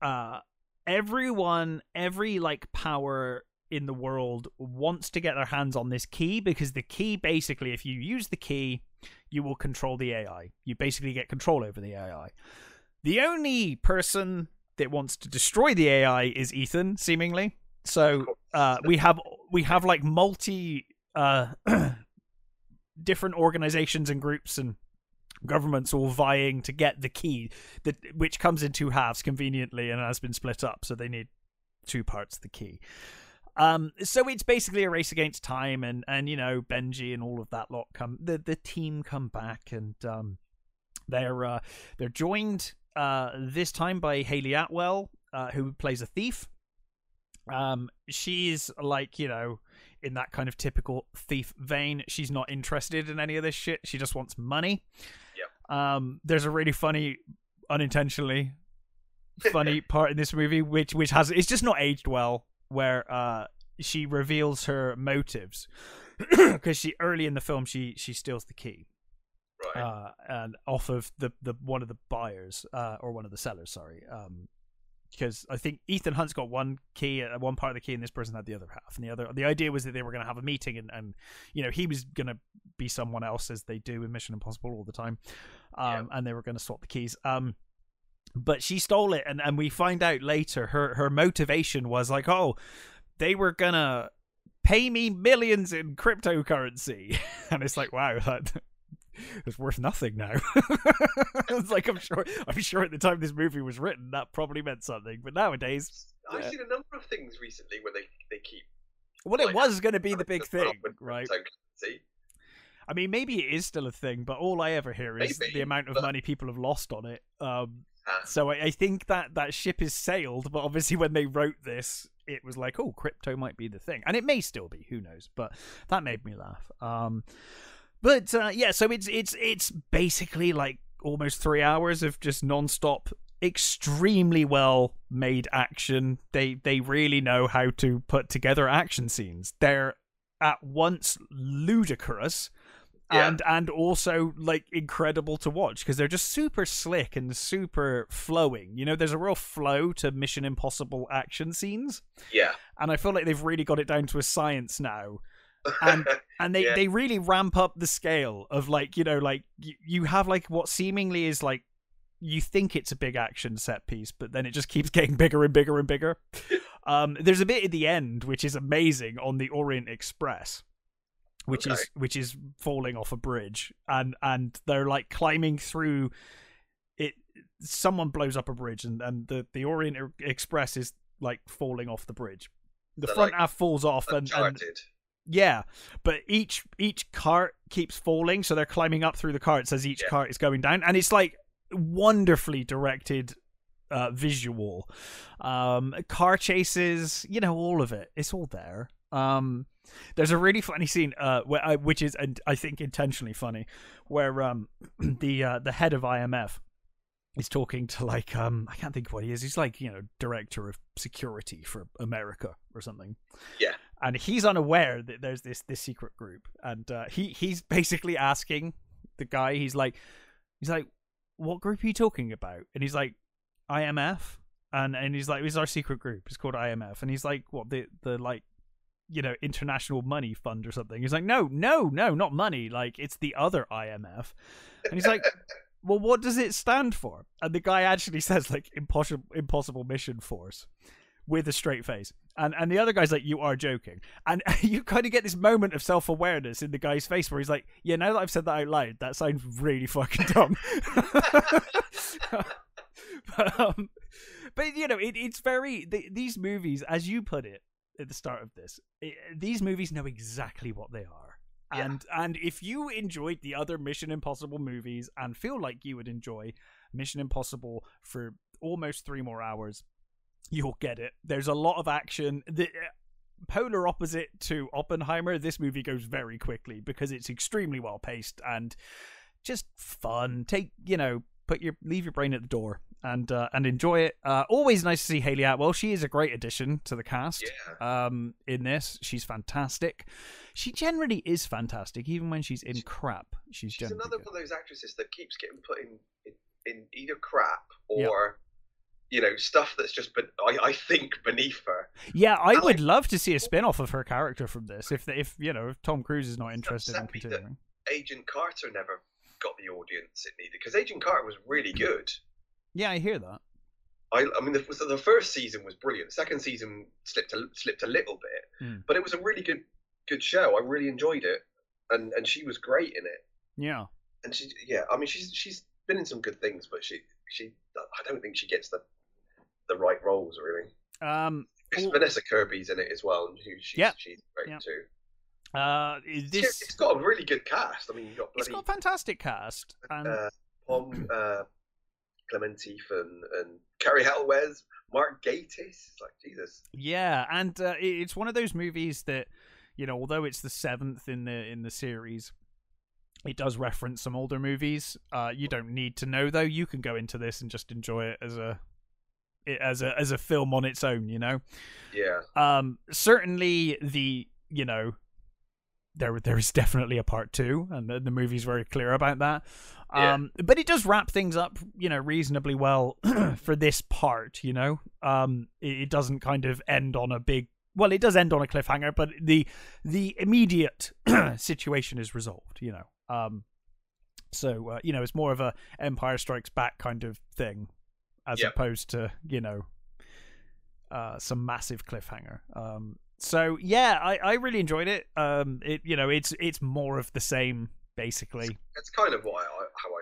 uh everyone every like power in the world wants to get their hands on this key because the key basically if you use the key you will control the AI. You basically get control over the AI. The only person that wants to destroy the AI is Ethan, seemingly. So uh, we have we have like multi uh, different organizations and groups and governments all vying to get the key that which comes in two halves conveniently and has been split up. So they need two parts of the key. Um, so it's basically a race against time, and and you know Benji and all of that lot come the the team come back, and um, they're uh, they're joined uh this time by Hayley Atwell, uh, who plays a thief. Um, she's like you know in that kind of typical thief vein. She's not interested in any of this shit. She just wants money. Yeah. Um, there's a really funny, unintentionally funny part in this movie, which which has it's just not aged well, where uh she reveals her motives because she early in the film she she steals the key Right. uh and off of the the one of the buyers uh or one of the sellers sorry um because I think Ethan Hunt's got one key, uh, one part of the key, and this person had the other half. And the other, the idea was that they were going to have a meeting, and, and you know he was going to be someone else, as they do in Mission Impossible all the time, um, and they were going to swap the keys. Um, but she stole it, and and we find out later her her motivation was like, oh, they were gonna pay me millions in cryptocurrency, and it's like, wow, that it's worth nothing now. it's like I'm sure I'm sure at the time this movie was written that probably meant something, but nowadays, I've yeah. seen a number of things recently where they, they keep well, it was going to be the big just put up thing, right? I mean, maybe it is still a thing, but all I ever hear is Maybe, the amount of but- money people have lost on it. Um, Ah. so I, I think that that ship is sailed, but obviously when they wrote this, it was like, oh, crypto might be the thing, and it may still be. Who knows? But that made me laugh. Um, but uh, yeah, so it's it's it's basically like almost three hours of just non-stop extremely well made action. They they really know how to put together action scenes. They're at once ludicrous Yeah. and and also like incredible to watch because they're just super slick and super flowing. You know there's a real flow to mission impossible action scenes. Yeah. and i feel like they've really got it down to a science now and and they Yeah. they really ramp up the scale of like you know like you, you have like what seemingly is like you think it's a big action set piece but then it just keeps getting bigger and bigger and bigger um there's a bit at the end which is amazing on the orient express which Okay. is which is falling off a bridge and and they're like climbing through it someone blows up a bridge and and the the orient express is like falling off the bridge the So, front like, half falls off and, and. Yeah, but each each cart keeps falling, so they're climbing up through the carts as each Yeah. cart is going down, and it's like wonderfully directed uh, visual, um, car chases, you know, all of it. It's all there. Um, there's a really funny scene, uh, where I, which is, and I think intentionally funny, where um, the uh, the head of IMF is talking to like um, I can't think of what he is. He's like you know director of security for America or something and he's unaware that there's this this secret group. And uh, he he's basically asking the guy he's like he's like what group are you talking about? And he's like IMF and and he's like it's our secret group. It's called IMF and he's like what the the like you know international money fund or something? He's like no no no not money. Like it's the other IMF and he's like well what does it stand for? And the guy actually says like impossible impossible mission force with a straight face. And and the other guy's like, You are joking. And you kind of get this moment of self awareness in the guy's face where he's like, Yeah, now that I've said that out loud, that sounds really fucking dumb. but, um, but you know, it, it's very th- these movies, as you put it at the start of this, it, these movies know exactly what they are. Yeah. And and if you enjoyed the other Mission Impossible movies and feel like you would enjoy Mission Impossible for almost three more hours, you'll get it. There's a lot of action. The polar opposite to Oppenheimer, this movie goes very quickly because it's extremely well paced and just fun. Take you know, put your leave your brain at the door and uh, and enjoy it. Uh, always nice to see Hayley Atwell. She is a great addition to the cast. Yeah. Um, in this, she's fantastic. She generally is fantastic, even when she's in crap. She's, She's another good. one of those actresses that keeps getting put in in, in either crap or Yeah. You know stuff that's just but I, I think beneath her. Yeah, I I would love to see a spin off of her character from this. If if you know if Tom Cruise is not interested in continuing. Agent Carter never got the audience it needed because Agent Carter was really good. Yeah, I hear that. I, I mean, the, so the first season was brilliant. Second season slipped a, slipped a little bit, Mm. but it was a really good good show. I really enjoyed it, and and she was great in it. Yeah. And she, yeah, I mean, she's she's been in some good things, but she she I don't think she gets the the right roles really. Um, all- Vanessa Kirby's in it as well, and who she's Yeah. she's great Yeah. too. uh, It's- this it's got a really good cast. I mean, you've got it's bloody got a fantastic cast, and uh, Pom uh, Klementieff and, and Cary Elwes, Mark Gatiss. It's like Jesus. Yeah, and uh, it's one of those movies that, you know, although it's the seventh in the in the series, it does reference some older movies. Uh, you don't need to know though; you can go into this and just enjoy it as a it, as a as a film on its own. You know, Yeah, um, certainly the you know there there is definitely a part two, and the, the movie's very clear about that. Yeah. Um, but it does wrap things up, you know, reasonably well for this part. You know, um, it, it doesn't kind of end on a big. Well, it does end on a cliffhanger, but the the immediate situation is resolved. You know, um, so uh, you know, it's more of a Empire Strikes Back kind of thing, as Yep. opposed to you know uh, some massive cliffhanger. Um, so yeah, I, I really enjoyed it. Um, it you know it's it's more of the same basically. that's kind of why I, how I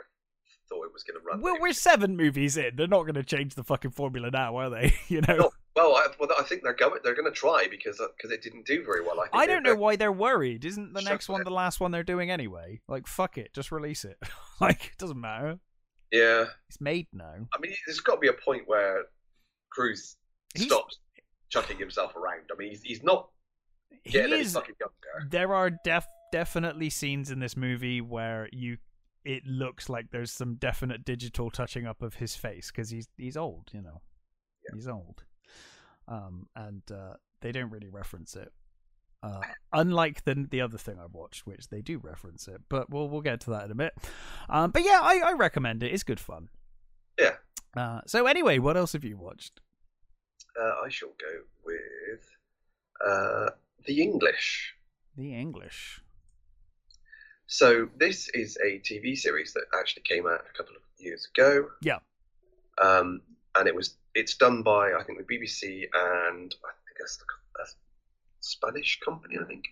thought it was going to run. Well, we're seven movies in. They're not going to change the fucking formula now, are they? You know. No, well, I, well, I think they're going. They're going to try because because it didn't do very well. I, think I don't know why they're worried. Isn't the next one it. the last one they're doing anyway? Like fuck it, just release it. like it doesn't matter. Yeah, It's made now. I mean, there's got to be a point where Cruise He's- stops chucking himself around. I mean, he's, he's not He is fucking younger. there are def- definitely scenes in this movie where you it looks like there's some definite digital touching up of his face because he's he's old you know Yeah. he's old um and uh they don't really reference it uh unlike the the other thing I've watched which they do reference it but we'll we'll get to that in a bit um but yeah i i recommend it it's good fun Yeah. uh so anyway what else have you watched Uh, I shall go with uh, the English. the english So this is a TV series that actually came out a couple of years ago. Yeah. Um, and it was it's done by I think the BBC and I guess a Spanish company I think.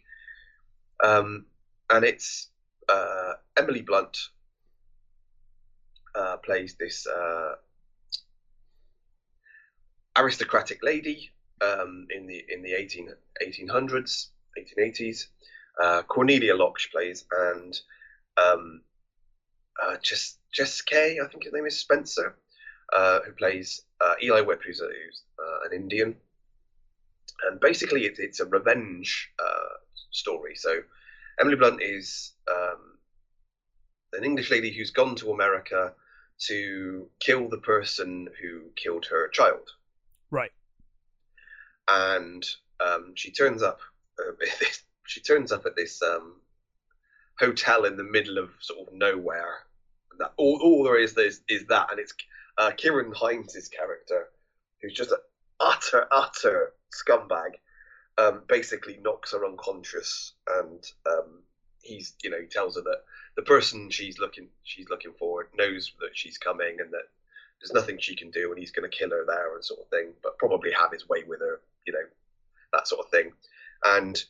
Um, and it's uh, Emily Blunt uh, plays this uh, aristocratic lady um, in the in the 18, 1800s 1880s uh, Cornelia Locke plays, and um, uh, Jess, Chaske, I think his name is Spencer, uh, who plays Eli Whipp, who's, who's an Indian. And basically, it, it's a revenge uh, story. So Emily Blunt is um, an English lady who's gone to America to kill the person who killed her child. Right. And um, she turns up. Uh, she turns up at this um, hotel in the middle of sort of nowhere. That all, all there is is, is that, and it's uh, Ciarán Hinds' character, who's just an utter utter scumbag. Um, basically knocks her unconscious, and um, he's you know he tells her that the person she's looking she's looking for knows that she's coming, and that there's nothing she can do, and he's going to kill her there and sort of thing, but probably have his way with her, you know, that sort of thing. And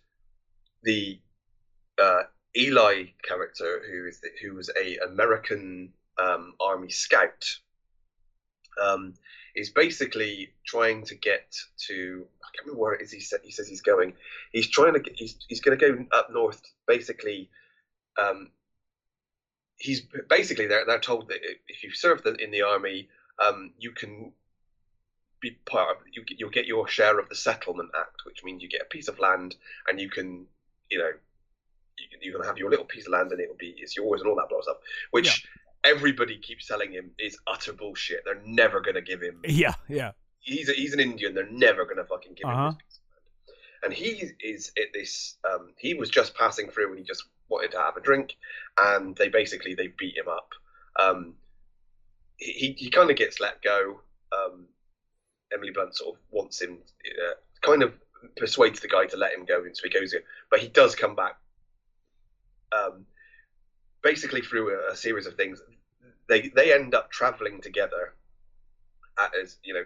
the uh, Eli character, who is the, who was a American um, Army scout, um, is basically trying to get to. I can't remember where it is. He, he says he's going. He's trying to. He's he's going to go up north. Basically, um, he's basically they're they're told that if you serve the, in the army, um, you can be part of you. You'll get your share of the Settlement Act, which means you get a piece of land and you can, you know, you, you're gonna have your little piece of land and it'll be it's yours and all that blah stuff. Which everybody keeps telling him is utter bullshit. They're never gonna give him. yeah yeah He's a, he's an Indian. They're never gonna fucking give him. Uh-huh. This piece. And he is at this. Um, he was just passing through and he just wanted to have a drink, and they basically they beat him up. Um, he he, kind of gets let go. Um, Emily Blunt sort of wants him, uh, kind of persuades the guy to let him go, and so he goes. But he does come back. Um, basically, through a, a series of things, they they end up traveling together. As you know,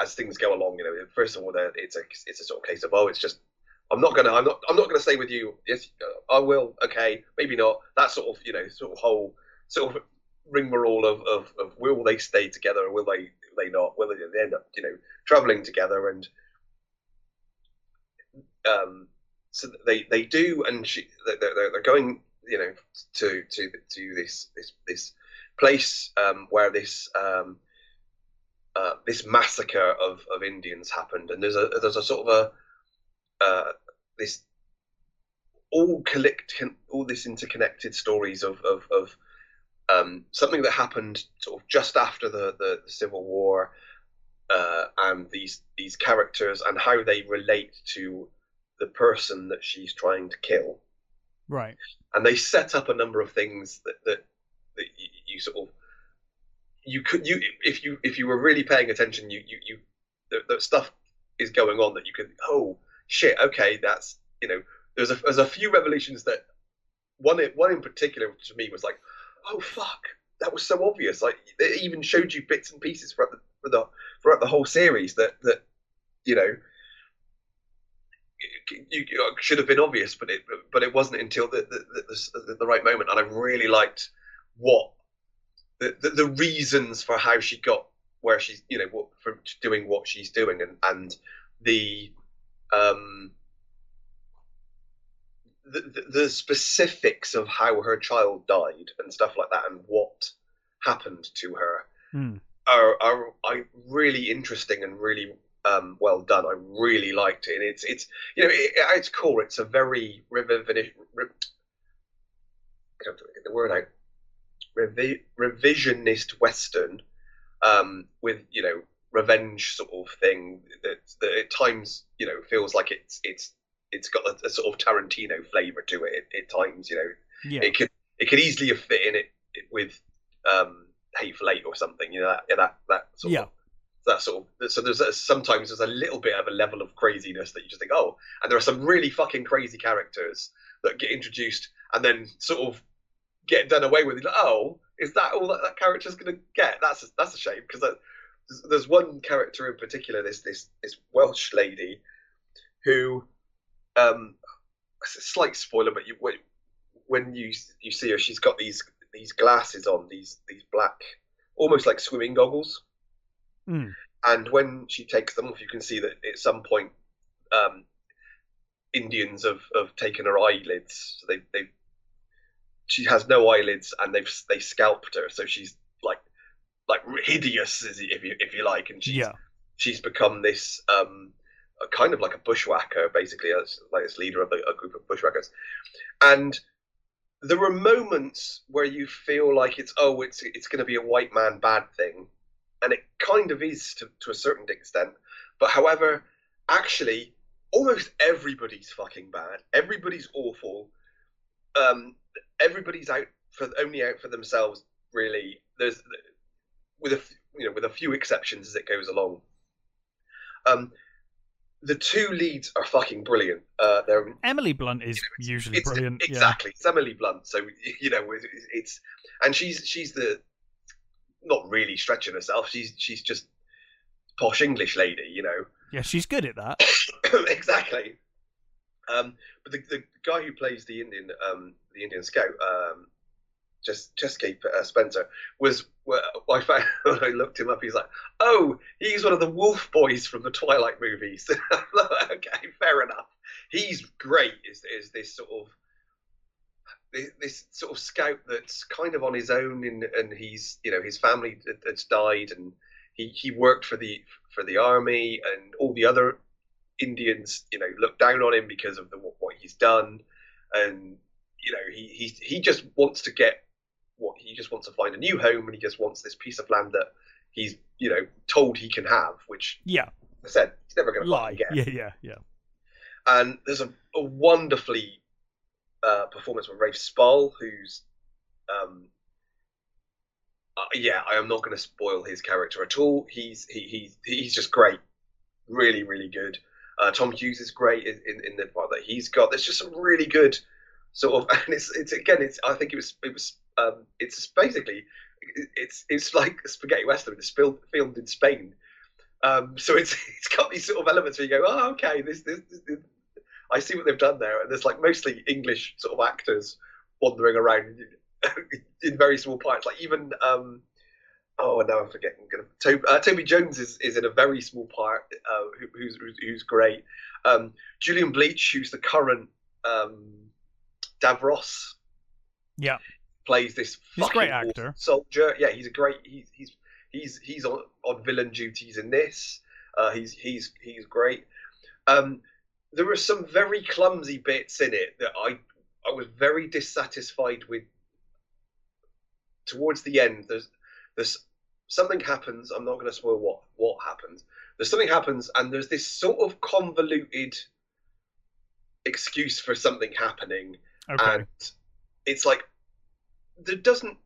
as things go along, you know, first of all, it's a it's a sort of case of oh, it's just I'm not gonna I'm not I'm not gonna stay with you. Yes, I will. Okay, maybe not. That sort of you know sort of whole sort of rigmarole of, of, of will they stay together or will they they not? Will they, they end up you know traveling together and um, so they they do, and she they're, they're going you know to to to this this this place um, where this um, uh, this massacre of, of Indians happened, and there's a there's a sort of a uh, this all collect all this interconnected stories of of, of um, something that happened sort of just after the, the, the Civil War, uh, and these these characters and how they relate to the person that she's trying to kill. Right. And they set up a number of things that that, that you, you sort of you could you if you if you were really paying attention, you you you the, stuff is going on that you could oh shit okay that's you know there's a there's a few revelations that one one in particular to me was like oh fuck that was so obvious like it even showed you bits and pieces throughout the throughout the whole series that that you know you, you should have been obvious but it but it wasn't until the the, the, the right moment and I really liked what the, the, the reasons for how she got where she's you know what, for doing what she's doing and and the um the, the, the specifics of how her child died and stuff like that and what happened to her mm. are, are are really interesting and really um, well done. I really liked it, and it's it's you know it, at its core, it's a very revisionist. Re, the word out revi- revisionist western um, with you know revenge sort of thing that, that, at times you know feels like it's it's it's got a, a sort of Tarantino flavor to it at, at times. You know, yeah. it could it could easily have fit in it with um, Hateful Eight or something. You know, that that, that sort yeah. of that sort of so there's a, sometimes there's a little bit of a level of craziness that you just think oh and there are some really fucking crazy characters that get introduced and then sort of get done away with. Like, oh, is that all that that character's going to get? That's a, that's a shame because there's, one character in particular, this this this Welsh lady, who, um, it's a slight spoiler, but you when you you see her, she's got these these glasses on, these these black, almost like swimming goggles. Mm. And when she takes them off, you can see that at some point, um, Indians have, have taken her eyelids. So they they she has no eyelids and they've they scalped her, so she's like like hideous, if you if you like, and she's yeah. she's become this um kind of like a bushwhacker, basically, as like this leader of a, a group of bushwhackers, and there are moments where you feel like it's oh it's it's going to be a white man bad thing, and it kind of is to to a certain extent, but however, actually, almost everybody's fucking bad, everybody's awful. Um, everybody's out for only out for themselves. Really, there's with a you know with a few exceptions as it goes along. Um, the two leads are fucking brilliant. Uh, they're Emily Blunt is you know, usually brilliant. Exactly, yeah. it's Emily Blunt. So you know it's, it's and she's she's the not really stretching herself. She's she's just posh English lady, you know. Yeah, she's good at that. exactly. Um, but the, the guy who plays the Indian um, the Indian scout, um, just Chaske uh, Spencer, was well, I found when I looked him up. He's like, oh, he's one of the Wolf Boys from the Twilight movies. okay, fair enough. He's great. Is is this sort of this, this, sort of scout that's kind of on his own, and and he's you know his family that's died, and he he worked for the for the army, and all the other Indians, you know, look down on him because of the, what he's done, and you know, he he he just wants to get what he just wants to find a new home, and he just wants this piece of land that he's you know told he can have, which yeah, I said he's never going to lie. Yeah, yeah, yeah. And there's a, a wonderfully uh, performance from Rafe Spall, who's um, uh, yeah, I am not going to spoil his character at all. He's he, he's he's just great, really really good. Uh, Tom Hughes is great in, in, in, the part that he's got. There's just some really good sort of, and it's it's again, it's I think it was it was um, it's basically it's it's like spaghetti western. It's filmed filmed in Spain, um, so it's it's got these sort of elements where you go, oh okay, this, this, this I see what they've done there, and there's like mostly English sort of actors wandering around in very small parts. Like even um, oh now I'm forgetting. Toby, uh, Toby Jones is, is in a very small part, uh, who, who's, who's who's great. Um, Julian Bleach, who's the current um, Davros, Yeah. plays this He's a great actor. soldier. Yeah, he's a great. He's he's he's he's on, on villain duties in this. Uh, he's he's he's great. Um, there are some very clumsy bits in it that I I was very dissatisfied with. Towards the end, there's there's something happens. I'm not going to spoil what what happens. There's something happens, and there's this sort of convoluted excuse for something happening, Okay. and it's like there doesn't.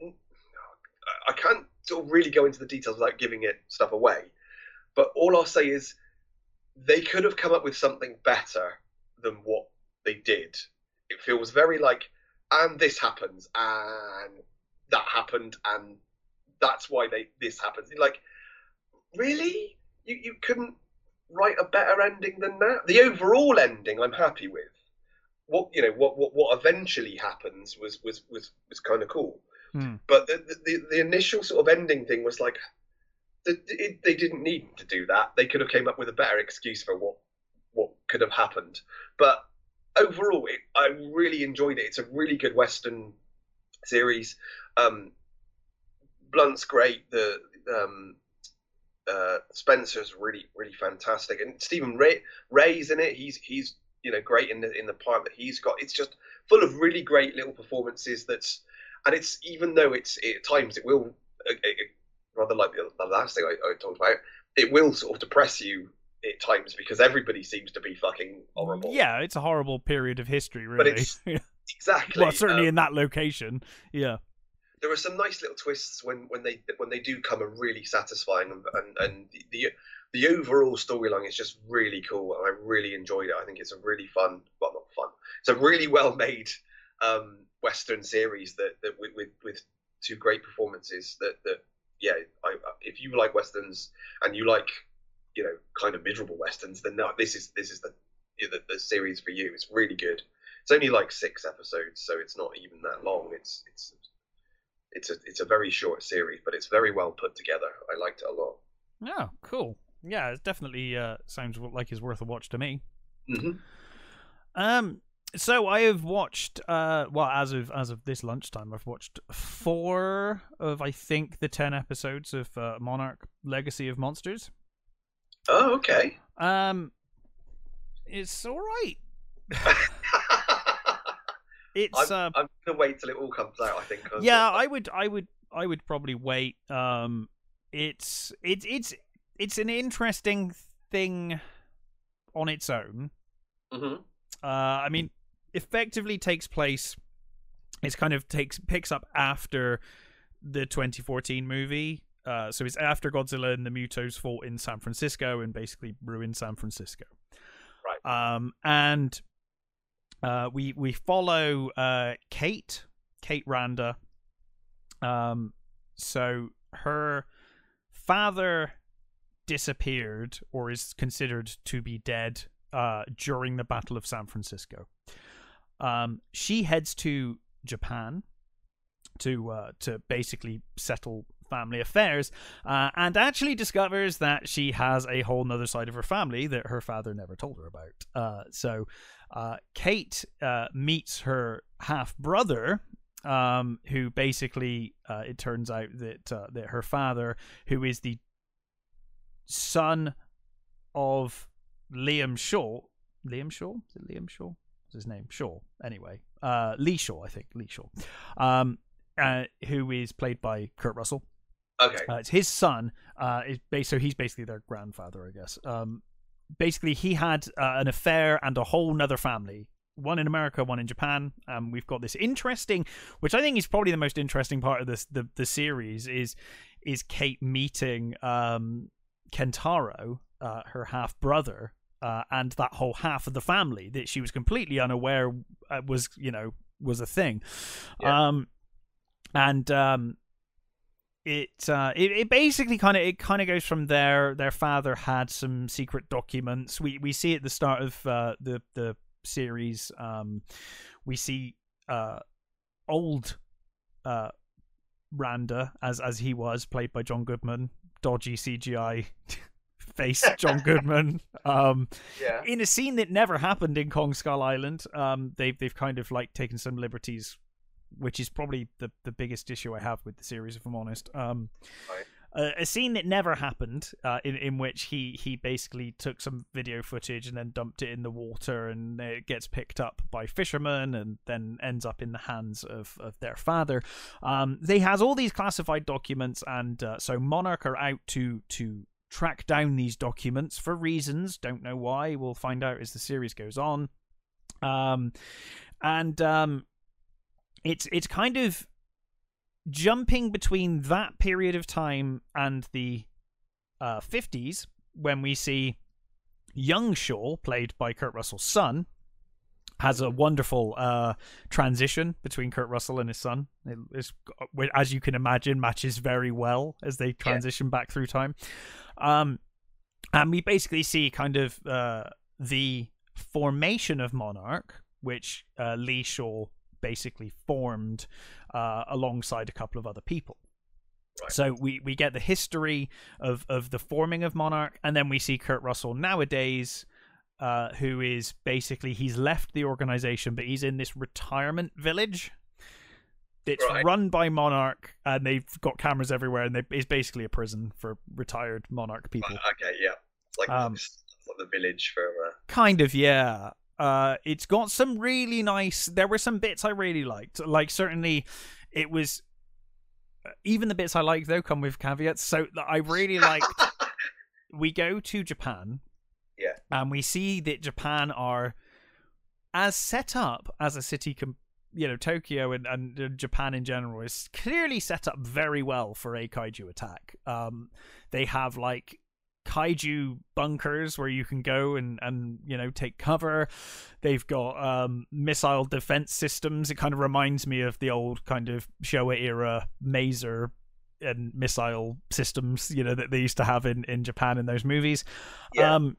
I can't sort of really go into the details without giving it stuff away, but all I'll say is they could have come up with something better than what they did. It feels very like, and this happens, and that happened, and that's why they this happens. Like, really, you you couldn't write a better ending than that. The overall ending, I'm happy with. What you know, what what, what eventually happens was was was was kind of cool. Hmm. But the, the the initial sort of ending thing was like, they didn't need to do that. They could have came up with a better excuse for what what could have happened. But overall, it, I really enjoyed it. It's a really good Western series. Um, Blunt's great. The um, uh, Spencer's really really fantastic, and Stephen Rea Rea's in it. He's he's you know great in the in the part that he's got. It's just full of really great little performances. That's and it's even though it's it, at times it will uh, uh, rather like the, the last thing I, I talked about, it will sort of depress you at times because everybody seems to be fucking horrible. Yeah, it's a horrible period of history, But really. it's- exactly. well, certainly Um, in that location. Yeah. there are some nice little twists when, when they when they do come and really satisfying and and, and the, the the overall storyline is just really cool and I really enjoyed it. I think it's a really fun, well not fun, it's a really well made um, Western series that, that with, with with two great performances that that yeah I, if you like westerns and you like you know kind of miserable westerns then no, this is this is the, the the series for you. It's really good. It's only like six episodes, so it's not even that long. It's it's it's a it's a very short series, but it's very well put together. I liked it a lot. Oh, cool. Yeah, it definitely uh, sounds like it's worth a watch to me. Mm-hmm. Um, so I have watched. Uh, well, as of as of this lunchtime, I've watched four of I think the ten episodes of uh, Monarch: Legacy of Monsters. Oh, okay. Um, it's all right. It's uh, I'm, I'm gonna wait till it all comes out. I think. yeah, I would, I would, I would probably wait. Um, it's it's it's it's an interesting thing on its own. Mhm. Uh, I mean, effectively takes place. It's kind of takes picks up after the 2014 movie. Uh, so it's after Godzilla and the MUTOs fought in San Francisco and basically ruined San Francisco. Right. Um, and uh, we we follow uh, Kate, Kate Randa. Um, so her father disappeared or is considered to be dead uh, during the Battle of San Francisco. Um, she heads to Japan to uh, to basically settle family affairs, uh, and actually discovers that she has a whole nother side of her family that her father never told her about. Uh, so uh, Kate uh, meets her half brother. Um, who basically uh, it turns out that uh, that her father, who is the son of Liam Shaw, Liam Shaw, is it Liam Shaw? His name? Shaw. Anyway, uh, Lee Shaw, I think Lee Shaw, um, uh, who is played by Kurt Russell. Okay. Uh, it's his son. Uh, is bas- so he's basically their grandfather, I guess. Um, basically, he had uh, an affair and a whole nother family. One in America, one in Japan. Um, we've got this interesting, which I think is probably the most interesting part of this the the series is is Kate meeting um, Kentaro, uh, her half brother, uh, and that whole half of the family that she was completely unaware uh, was you know was a thing. Yeah. Um, and um, it uh it, it basically kind of it kind of goes from there their father had some secret documents we we see at the start of uh the the series um we see uh old uh Randa as as he was played by John Goodman, dodgy CGI face John Goodman. Um, Yeah. in a scene that never happened in Kong Skull Island. Um, they've they've kind of like taken some liberties, which is probably the the biggest issue I have with the series, if I'm honest. Um, Right. a, a scene that never happened, uh, in in which he he basically took some video footage and then dumped it in the water, and it gets picked up by fishermen, and then ends up in the hands of of their father. Um, they has all these classified documents, and uh, so Monarch are out to to track down these documents for reasons. Don't know why. We'll find out as the series goes on. Um, and um, it's it's kind of jumping between that period of time and the uh, 50s when we see young Shaw, played by Kurt Russell's son, has a wonderful uh, transition between Kurt Russell and his son. It's, as you can imagine, matches very well as they transition back through time. Um, and we basically see kind of uh, the formation of Monarch, which uh, Lee Shaw basically formed uh, alongside a couple of other people. Right. So we, we get the history of, of the forming of Monarch, and then we see Kurt Russell nowadays, uh, who is basically he's left the organization, but he's in this retirement village. It's Right. run by Monarch, and they've got cameras everywhere, and they, it's basically a prison for retired Monarch people. Okay, yeah. It's like, Um, it's like the village for. Uh, Kind of, yeah. Uh, it's got some really nice. There were some bits I really liked. Like certainly, it was. uh, Even the bits I like though come with caveats. So I really liked. we go to Japan. Yeah. And we see that Japan are as set up as a city. Com- you know, Tokyo and, and uh, Japan in general is clearly set up very well for a kaiju attack. Um, they have like kaiju bunkers where you can go and and you know take cover they've got um missile defense systems it kind of reminds me of the old kind of showa era maser and missile systems you know that they used to have in in japan in those movies Yeah. um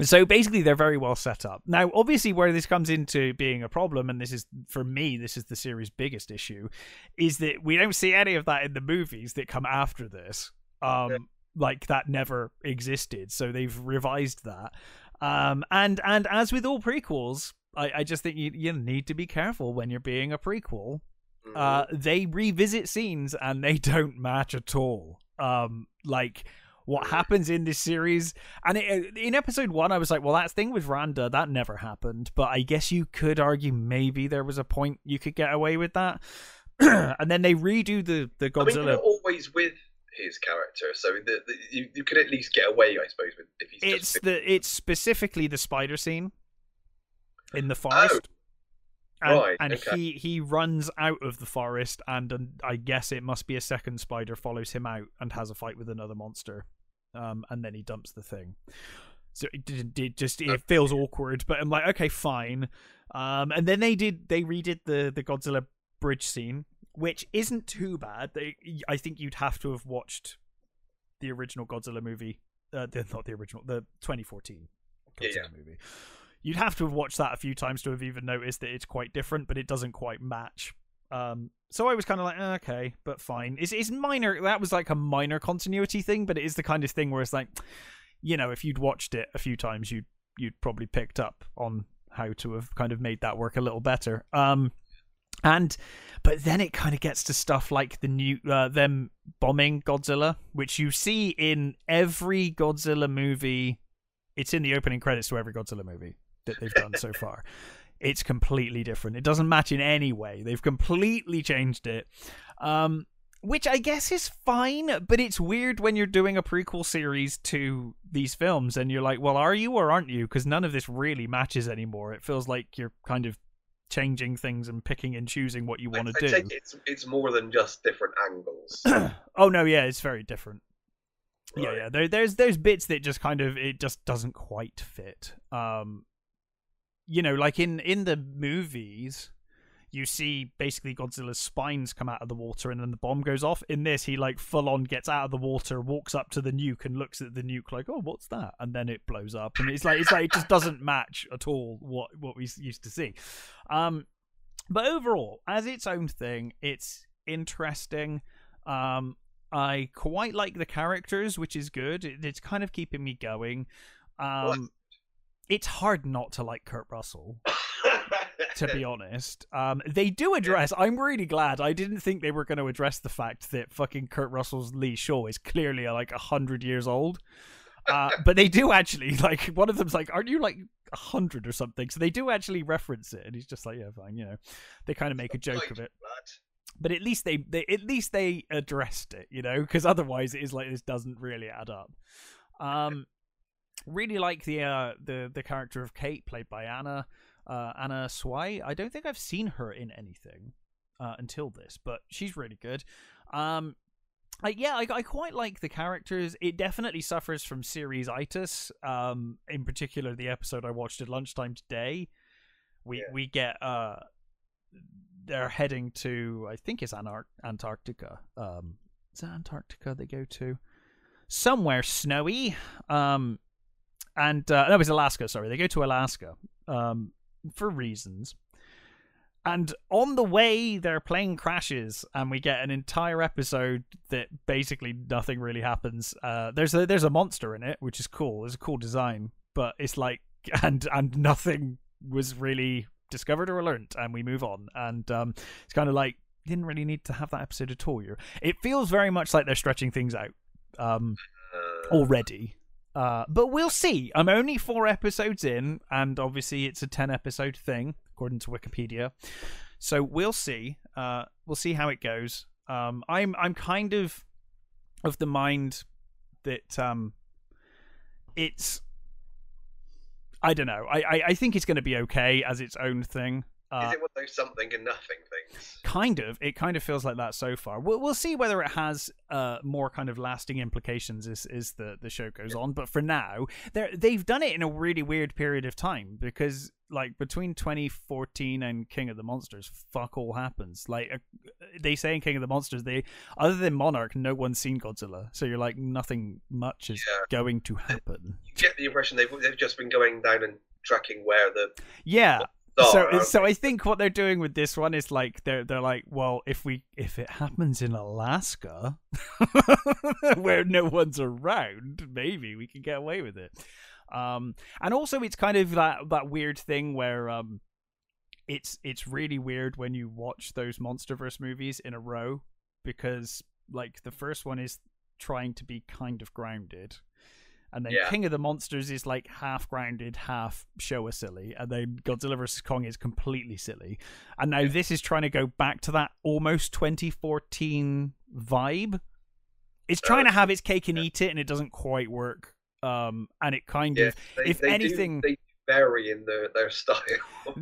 so basically they're very well set up. Now obviously where this comes into being a problem and this is for me this is the series biggest issue is that we don't see any of that in the movies that come after this um Yeah. like that never existed. So they've revised that. Um and and as with all prequels i i just think you you need to be careful when you're being a prequel. Mm, uh they revisit scenes and they don't match at all. Um like what happens in this series. And it, in episode one i was like well that thing with randa that never happened. But i guess you could argue maybe there was a point you could get away with that. And then they redo the the I mean, godzilla. always with his character, so the, the, you, you could at least get away, I suppose, with if he's it's just. the it's specifically the spider scene in the forest. And, Oh, right, and okay. he he runs out of the forest and, um, i guess it must be a second spider follows him out and has a fight with another monster um and then he dumps the thing so it, just it feels awkward but i'm like okay fine um and then they did they redid the the godzilla bridge scene which isn't too bad they i think you'd have to have watched the original godzilla movie uh, the, not the original the 2014 Godzilla yeah. movie you'd have to have watched that a few times to have even noticed that it's quite different, but it doesn't quite match. Um, so I was kind of like, "Eh, okay, but fine. It's it's minor. That was like a minor continuity thing, but it is the kind of thing where it's like, you know, if you'd watched it a few times, you'd you'd probably picked up on how to have kind of made that work a little better. Um, and but then it kind of gets to stuff like the new uh, them bombing Godzilla, which you see in every Godzilla movie. It's in the opening credits to every Godzilla movie that they've done so far. It's completely different. It doesn't match in any way. They've completely changed it. Um, which I guess is fine, but it's weird when you're doing a prequel series to these films and you're like, well, are you or aren't you? Because none of this really matches anymore. It feels like you're kind of changing things and picking and choosing what you want to do. it's it's more than just different angles. oh no, yeah, it's very different. Yeah, yeah. There, there's there's bits that just kind of it just doesn't quite fit. Um, you know, like in in the movies, you see basically Godzilla's spines come out of the water, and then the bomb goes off. In this, he like full on gets out of the water, walks up to the nuke, and looks at the nuke like, "Oh, what's that?" And then it blows up, and it's like it's like it just doesn't match at all what what we used to see. Um, but overall, as its own thing, it's interesting. Um, I quite like the characters, which is good. It, it's kind of keeping me going. Um, it's hard not to like Kurt Russell, to be honest. Um, they do address. I'm really glad. I didn't think they were going to address the fact that fucking Kurt Russell's Lee Shaw is clearly like a hundred years old. Uh, but they do actually like one of them's like, "Aren't you like a hundred or something?" So they do actually reference it, and he's just like, "Yeah, fine." You know, they kind of make a joke of it. But at least they, they at least they addressed it, you know, because otherwise it is like this doesn't really add up. Um, really like the uh the the character of Kate played by Anna uh Anna Sawai. I don't think I've seen her in anything uh until this, but she's really good. Um I, yeah, I, I quite like the characters. It definitely suffers from series itis. Um, in particular, the episode I watched at lunchtime today, we Yeah. we get uh, they're heading to I think it's Antarc- Antarctica. Um, is that Antarctica they go to? Somewhere snowy. Um, and uh, no, it was Alaska. Sorry, they go to Alaska. Um, for reasons. And on the way, their plane crashes, and we get an entire episode that basically nothing really happens. Uh, there's a there's a monster in it, which is cool. It's a cool design, but it's like and and nothing was really discovered or learnt, and we move on. And um, it's kind of like didn't really need to have that episode at all. You're, it feels very much like they're stretching things out um, Uh, already. Uh, but we'll see. I'm only four episodes in, and obviously it's a ten episode thing according to Wikipedia. So we'll see. Uh, we'll see how it goes. Um, I'm I'm kind of of the mind that um, it's. I don't know. I, I, I think it's going to be okay as its own thing. Uh, is it one of those something and nothing things? kind of. It kind of feels like that so far. We'll, we'll see whether it has uh more kind of lasting implications as, as the the show goes on. But for now they're they've done it in a really weird period of time because like between 2014 and king of the monsters fuck all happens. Like uh, they say in king of the monsters they other than monarch no one's seen godzilla. So you're like nothing much is Yeah. going to happen. You get the impression they've they've just been going down and tracking where the yeah. stars so so I think what they're doing with this one is like they're they're like, well, if we if it happens in Alaska where no one's around, maybe we can get away with it. Um and also it's kind of that that weird thing where um it's it's really weird when you watch those MonsterVerse movies in a row because like the first one is trying to be kind of grounded and then Yeah. King of the Monsters is like half grounded, half show a silly, and then Godzilla vs Kong is completely silly. And now this is trying to go back to that almost 2014 vibe. It's trying to have its cake and eat it, and it doesn't quite work. Um, and it kind Yeah, of they, if they anything- do, they vary in their, their style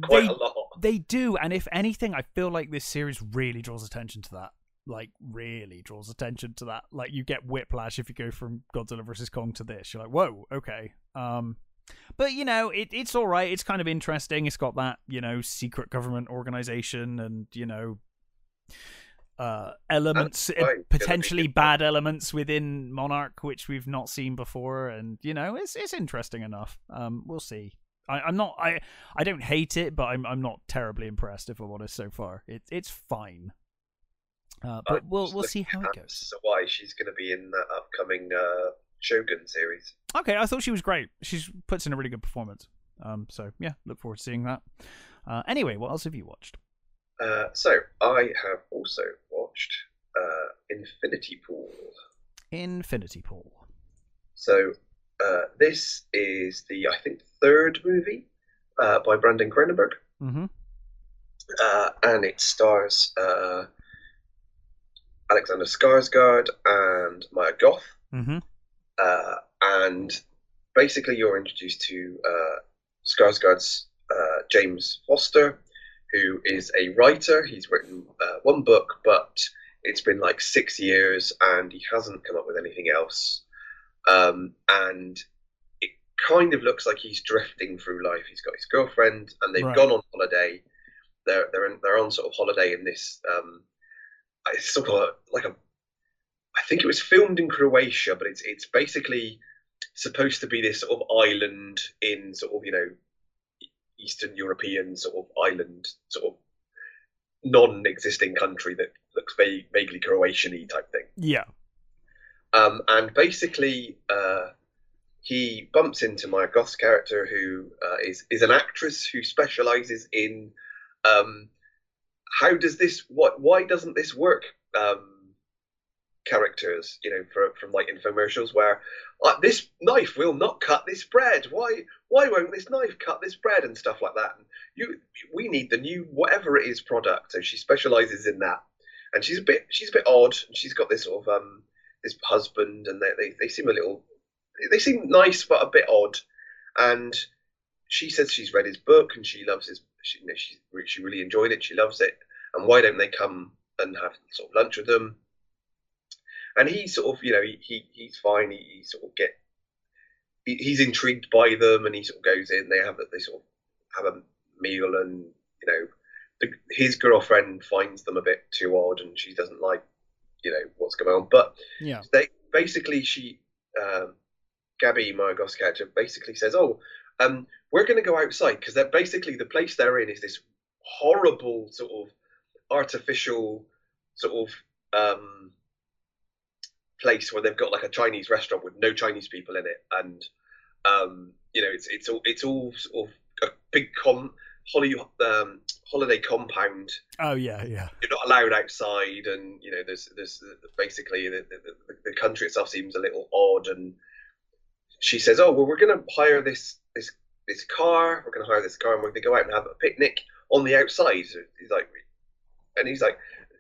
quite They- a lot. they do, and if anything, I feel like this series really draws attention to that. Like, really draws attention to that. Like, you get whiplash if you go from Godzilla vs Kong to this. You're like, whoa, okay. Um, but you know, it, it's all right. It's kind of interesting. It's got that you know secret government organization, and you know, uh, elements, right. It's be potentially bad elements within Monarch, which we've not seen before, and you know, it's it's interesting enough. Um, we'll see. I, I'm not. I I don't hate it, but I'm I'm not terribly impressed if I'm honest so far. It it's fine. Uh, but I'm we'll we'll see how it goes. Why she's going to be in that upcoming uh, Shogun series? Okay, I thought she was great. She puts in a really good performance. Um, so yeah, look forward to seeing that. Uh, anyway, what else have you watched? Uh, so I have also watched uh, Infinity Pool. Infinity Pool. So uh, this is the I think third movie uh, by Brandon Cronenberg, Mm-hmm. uh, and it stars uh, Alexander Skarsgård and Maya Goth. Mm-hmm. uh, and basically you're introduced to uh, Skarsgård's uh, James Foster, who is a writer. He's written uh, one book, but it's been like six years, and he hasn't come up with anything else. Um, and it kind of looks like he's drifting through life. He's got his girlfriend, and they've Right. gone on holiday. They're they're in, they're on sort of holiday in this. Um, it's sort of like a I think it was filmed in Croatia, but it's it's basically supposed to be this sort of island in sort of you know Eastern European sort of island sort of non-existing country that looks va- vaguely Croatian-y type thing. Yeah. Um, and basically, uh, he bumps into Maya Goth's character, who uh, is is an actress who specializes in um, how does this what why doesn't this work um, characters, you know, for, from like infomercials where uh, this knife will not cut this bread. Why why won't this knife cut this bread and stuff like that? And you we need the new whatever it is product. So she specializes in that, and she's a bit she's a bit odd. She's got this sort of um this husband, and they they, they seem a little they seem nice but a bit odd, and she says she's read his book and she loves his she you know, she she really enjoyed it. She loves it, and why don't they come and have sort of lunch with them? and he sort of, you know, he, he he's fine. He, he sort of get he, he's intrigued by them, and he sort of goes in. They have they sort of have a meal, and you know, the, his girlfriend finds them a bit too odd, and she doesn't like, you know, what's going on. But yeah, they basically she, um, Gabby, my ghost character, basically says, "Oh, um, we're going to go outside because they're basically the place they're in is this horrible sort of artificial sort of." Um, place where they've got like a Chinese restaurant with no Chinese people in it, and um, you know it's it's all it's all sort of a big com holiday um, holiday compound. Oh yeah, yeah. You're not allowed outside, and you know there's there's basically the, the, the country itself seems a little odd. And she says, "Oh well, we're going to hire this this this car. We're going to hire this car, and we're going to go out and have a picnic on the outside." he's like, and he's like,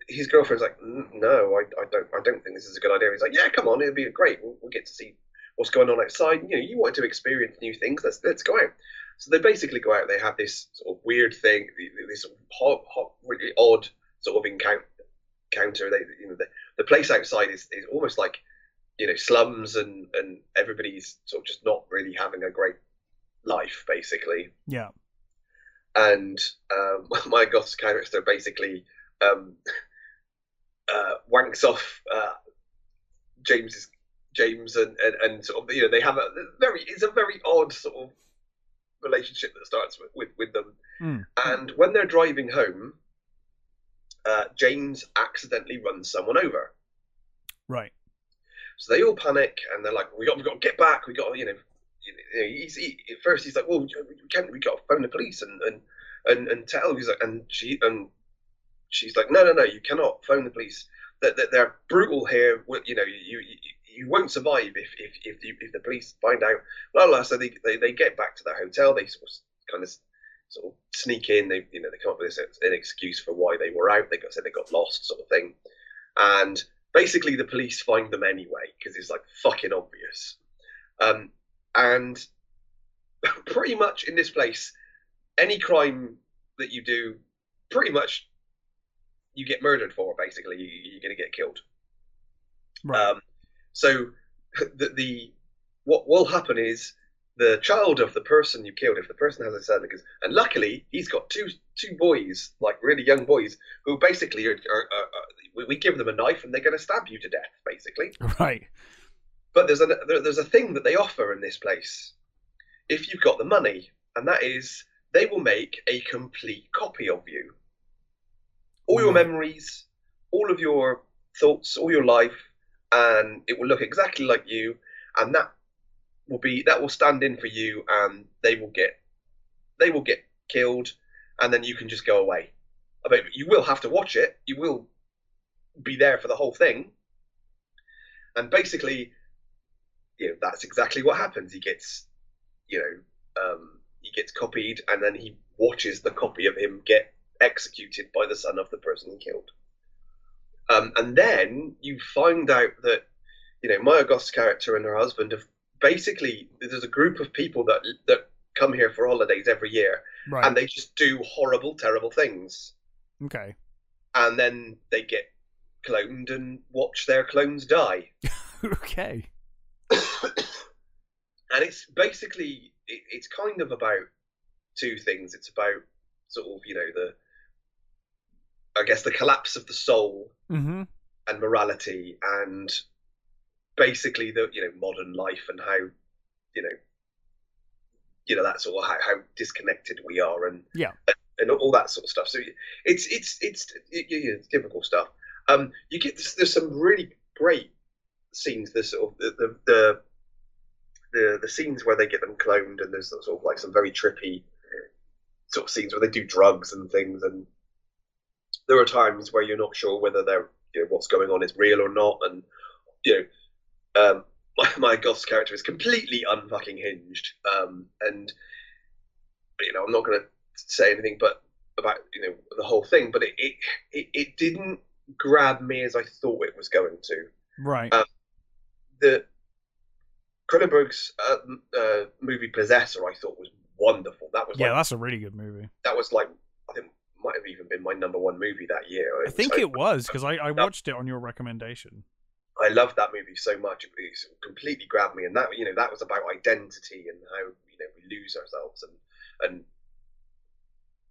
his girlfriend's like, no, I, I don't, I don't think this is a good idea. He's like, yeah, come on, it'll be great. We'll, we'll get to see what's going on outside. You know, you want to experience new things. Let's let's go out. So they basically go out. They have this sort of weird thing, this sort of hot, hot, really odd sort of encounter. They, you know, the, the place outside is, is almost like, you know, slums and and everybody's sort of just not really having a great life, basically. Yeah. And um, my Goth's character basically um, uh, wanks off uh, James's James and, and, and sort of you know they have a very it's a very odd sort of relationship that starts with with, with them. Mm. And when they're driving home, uh, James accidentally runs someone over. Right. So they all panic and they're like, "We got, we got to get back. We got, you know." You know he's, he, at first he's like, "Well, we can't. We got to phone the police and and and, and tell." He's like, and she and she's like, no, no, no, you cannot phone the police. That they're, they're, brutal here. You know, you, you you won't survive if if if, you, if the police find out. La la. So they, they they get back to their hotel. They sort of kind of sort of sneak in. They you know they come up with this an excuse for why they were out. They got said they got lost, sort of thing. And basically, the police find them anyway because it's like fucking obvious. Um, and pretty much in this place, any crime that you do, pretty much you get murdered for. Basically, you, are going to get killed. Right. Um, so the, the what will happen is the child of the person you killed, if the person has a certificate, and luckily he's got two two boys, like really young boys, who basically are, are, are, are we give them a knife and they're going to stab you to death, basically. Right. But there's a there's a thing that they offer in this place, if you've got the money, and that is they will make a complete copy of you all your memories, all of your thoughts, all your life, and it will look exactly like you, and that will be that will stand in for you, and they will get they will get killed, and then you can just go away. I mean, you will have to watch it. You will be there for the whole thing, and basically, you know, that's exactly what happens. He gets, you know, um, he gets copied, and then he watches the copy of him get executed by the son of the person he killed. Um, and then you find out that, you know, Maya Goth's character and her husband have basically, there's a group of people that, that come here for holidays every year right. and they just do horrible, terrible things. Okay. And then they get cloned and watch their clones die. okay. and it's basically, it, it's kind of about two things. It's about sort of, you know, the I guess the collapse of the soul mm-hmm. and morality and basically the you know modern life and how you know you know that sort of how, how disconnected we are and yeah and all that sort of stuff. So it's it's it's, it's, it's typical stuff. Um, you get this, there's some really great scenes. The sort of the, the the, the the scenes where they get them cloned, and there's sort of like some very trippy sort of scenes where they do drugs and things, and there are times where you're not sure whether they're you know what's going on is real or not, and you know um, my my Goth's character is completely unfucking hinged, um, and you know I'm not going to say anything but about you know the whole thing, but it it, it, it didn't grab me as I thought it was going to. Right. Um, the Cronenberg's uh, uh, movie Possessor I thought was wonderful. That was yeah, like, that's a really good movie. that was like I think might have even been my number one movie that year. I think So- it was because I, I watched it on your recommendation. I loved that movie so much. It really sort of completely grabbed me, and that you know that was about identity and how you know we lose ourselves, and and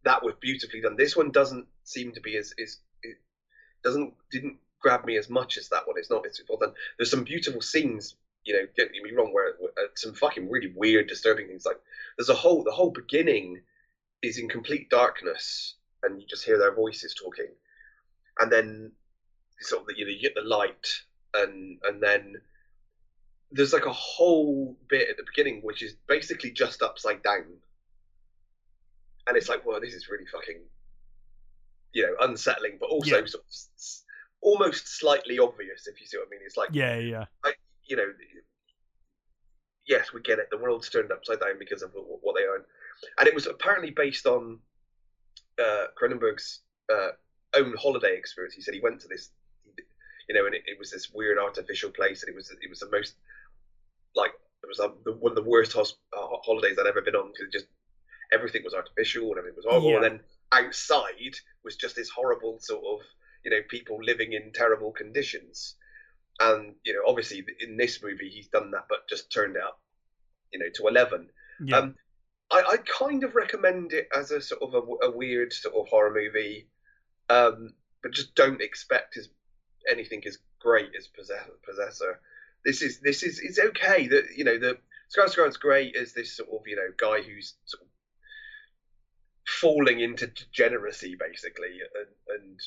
that was beautifully done. This one doesn't seem to be as is it doesn't didn't grab me as much as that one. It's not. It's well done. There's some beautiful scenes. You know, get me wrong, where uh, some fucking really weird, disturbing things. Like there's a whole the whole beginning is in complete darkness, and you just hear their voices talking, and then sort of the, you know you get the light and and then there's like a whole bit at the beginning which is basically just upside down and it's like well this is really fucking you know unsettling but also Yeah. sort of almost slightly obvious if you see what i mean it's like Yeah, yeah. you know yes we get it the world's turned upside down because of what they own and it was apparently based on uh cronenberg's uh, own holiday experience he said he went to this you know, and it, it was this weird artificial place, and it was it was the most like it was um, the, one of the worst hos- uh, holidays I'd ever been on because just everything was artificial and everything was horrible, Yeah. and then outside was just this horrible sort of you know people living in terrible conditions, and you know obviously in this movie he's done that, but just turned it up, you know, to eleven. Yeah. Um, I, I kind of recommend it as a sort of a, a weird sort of horror movie, um, but just don't expect as anything as great as Possess- Possessor. This is this is it's okay. That you know the Skarsgård's great as this sort of you know guy who's sort of falling into degeneracy basically and, and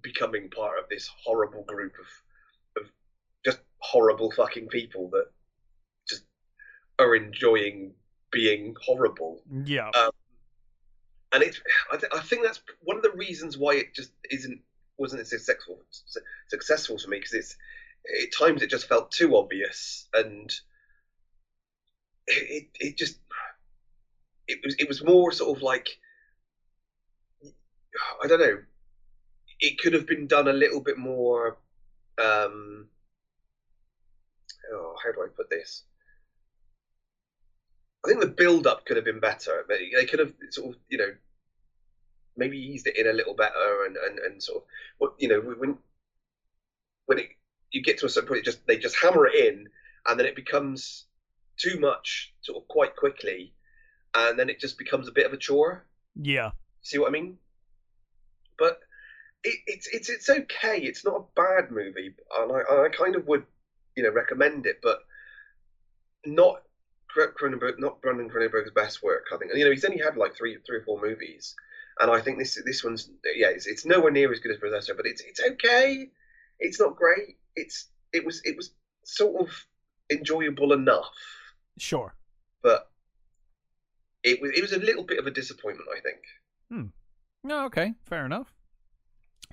becoming part of this horrible group of of just horrible fucking people that just are enjoying being horrible yeah. and it I, th- I think that's one of the reasons why it just isn't wasn't as successful su- successful to me because it's at times it just felt too obvious and it, it it just it was it was more sort of like I don't know it could have been done a little bit more um oh how do I put this I think the build up could have been better. They, could have sort of, you know, maybe eased it in a little better and, and, and sort of, what you know, when when it you get to a certain point, just they just hammer it in, and then it becomes too much, sort of quite quickly, and then it just becomes a bit of a chore. Yeah. See what I mean? But it, it's it's it's okay. It's not a bad movie, and I I kind of would you know recommend it, but not Cronenberg, not Brandon Cronenberg's best work. I think And, you know he's only had like three three or four movies, and I think this this one's yeah it's, it's nowhere near as good as Possessor, but it's it's okay. It's not great. It's it was it was sort of enjoyable enough, Sure. but it was it was a little bit of a disappointment. I think. Hmm. No, okay. Fair enough.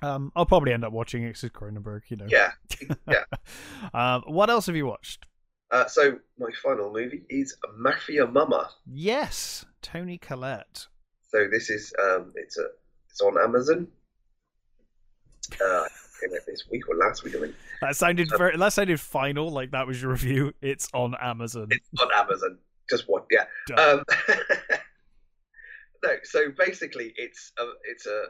Um, I'll probably end up watching it it's Cronenberg, you know. Yeah. yeah. um, what else have you watched? Uh, so my final movie is Mafia Mamma. Yes, Toni Collette. So this is um, it's a it's on Amazon. Uh, came out this week or last week, I think. That sounded very. That sounded final. Like that was your review. It's on Amazon. It's on Amazon. Just one, yeah. Um, no, so basically, it's a it's a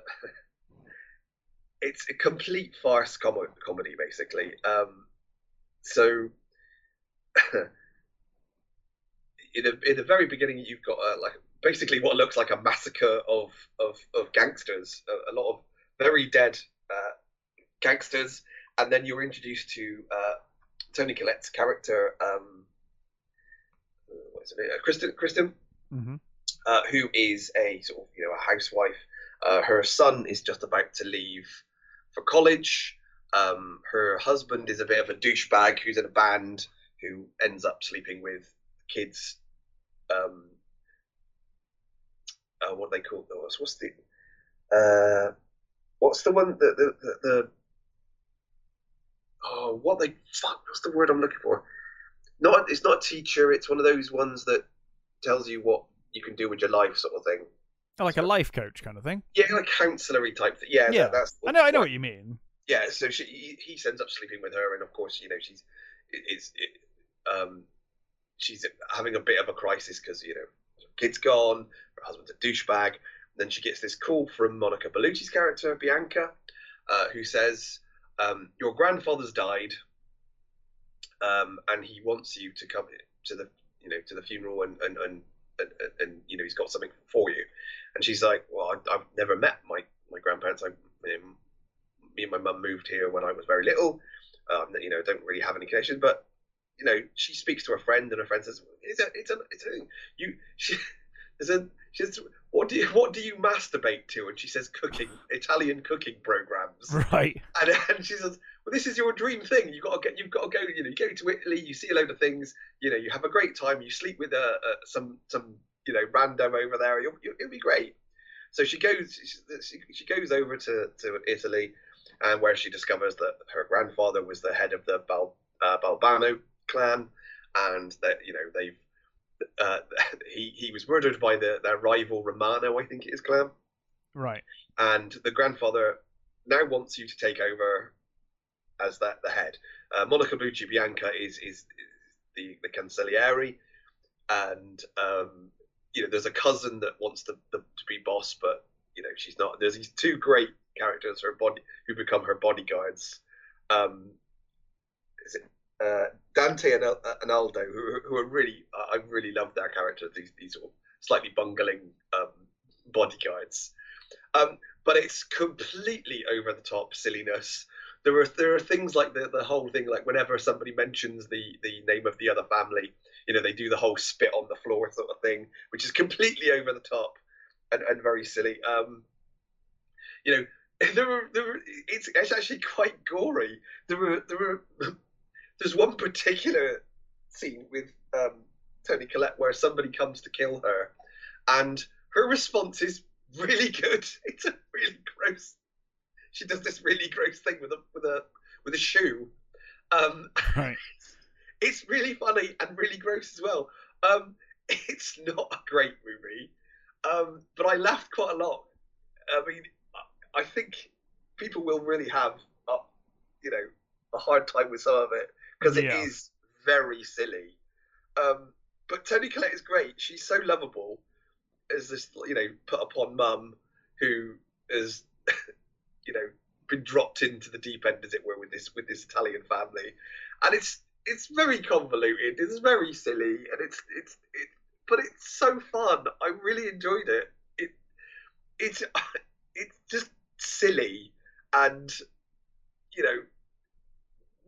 it's a complete farce com- comedy, basically. Um, so in the in the very beginning, you've got uh, like basically what looks like a massacre of of, of gangsters, a, a lot of very dead uh, gangsters, and then you're introduced to uh, Toni Collette's character. Um, what is it? Uh, Kristen, Kristen, hmm uh, who is a sort of you know a housewife. Uh, her son is just about to leave for college. Um, her husband is a bit of a douchebag who's in a band who ends up sleeping with kids. Um, uh, what they call those? What's the uh, what's the one the the, the, the oh what they fuck what's the word I'm looking for? Not it's not a teacher. It's one of those ones that tells you what you can do with your life, sort of thing. Oh, like a life coach kind of thing. Yeah, like counsellory type thing. Yeah, Yeah. that- that's. I know, I know what you mean. Yeah, so she he, ends up sleeping with her, and of course, you know, she's it's it, um she's having a bit of a crisis because you know kid's gone, her husband's a douchebag. Then she gets this call from Monica Bellucci's character Bianca, uh, who says, um, "Your grandfather's died, um, and he wants you to come to the you know to the funeral and and and, and, and you know he's got something for you." And she's like, "Well, I, I've never met my my grandparents. I, um, me and my mum moved here when I was very little. Um, you know, don't really have any connection, but." You know, she speaks to a friend, and her friend says, "It's a, it's a, it's a. You, she, there's a, she says, what do you, what do you masturbate to?" And she says, "Cooking, Italian cooking programs." Right. And, and she says, "Well, this is your dream thing. You got to get. You've got to go. You know, you go to Italy. You see a load of things. You know, you have a great time. You sleep with uh, uh, some some you know random over there. You'll, you'll, it'll be great." So she goes. She, she goes over to, to Italy, and where she discovers that her grandfather was the head of the Bal, uh, Balbano clan, and that you know they've. Uh, he he was murdered by the their rival Romano, I think it is clan Right. and the grandfather now wants you to take over as that the head. Uh, Monica Bellucci Bianca is is, is the the consigliere, and um, you know there's a cousin that wants to, to to be boss, but you know she's not. There's these two great characters, her body who become her bodyguards. Um, is it uh, Dante and, and Aldo, who, who are really I really love their characters. These these sort of slightly bungling um, bodyguards. Um, but it's completely over the top silliness. There are there are things like the, the whole thing like whenever somebody mentions the the name of the other family, you know, they do the whole spit on the floor sort of thing, which is completely over the top and, and very silly. Um, you know, there were there were it's, it's actually quite gory. There were there were there's one particular scene with um, Toni Collette where somebody comes to kill her, and her response is really good. It's a really gross. She does this really gross thing with a with a with a shoe. Um, Right. it's really funny and really gross as well. Um, it's not a great movie, um, but I laughed quite a lot. I mean, I- I think people will really have, a, you know, a hard time with some of it because it Yeah. is very silly. Um, but Toni Collette is great. She's so lovable as this, you know, put upon mum who has, you know, been dropped into the deep end, as it were, with this with this Italian family, and it's it's very convoluted. It's very silly, and it's it's it, but it's so fun. I really enjoyed it. It it's it's just silly, and you know,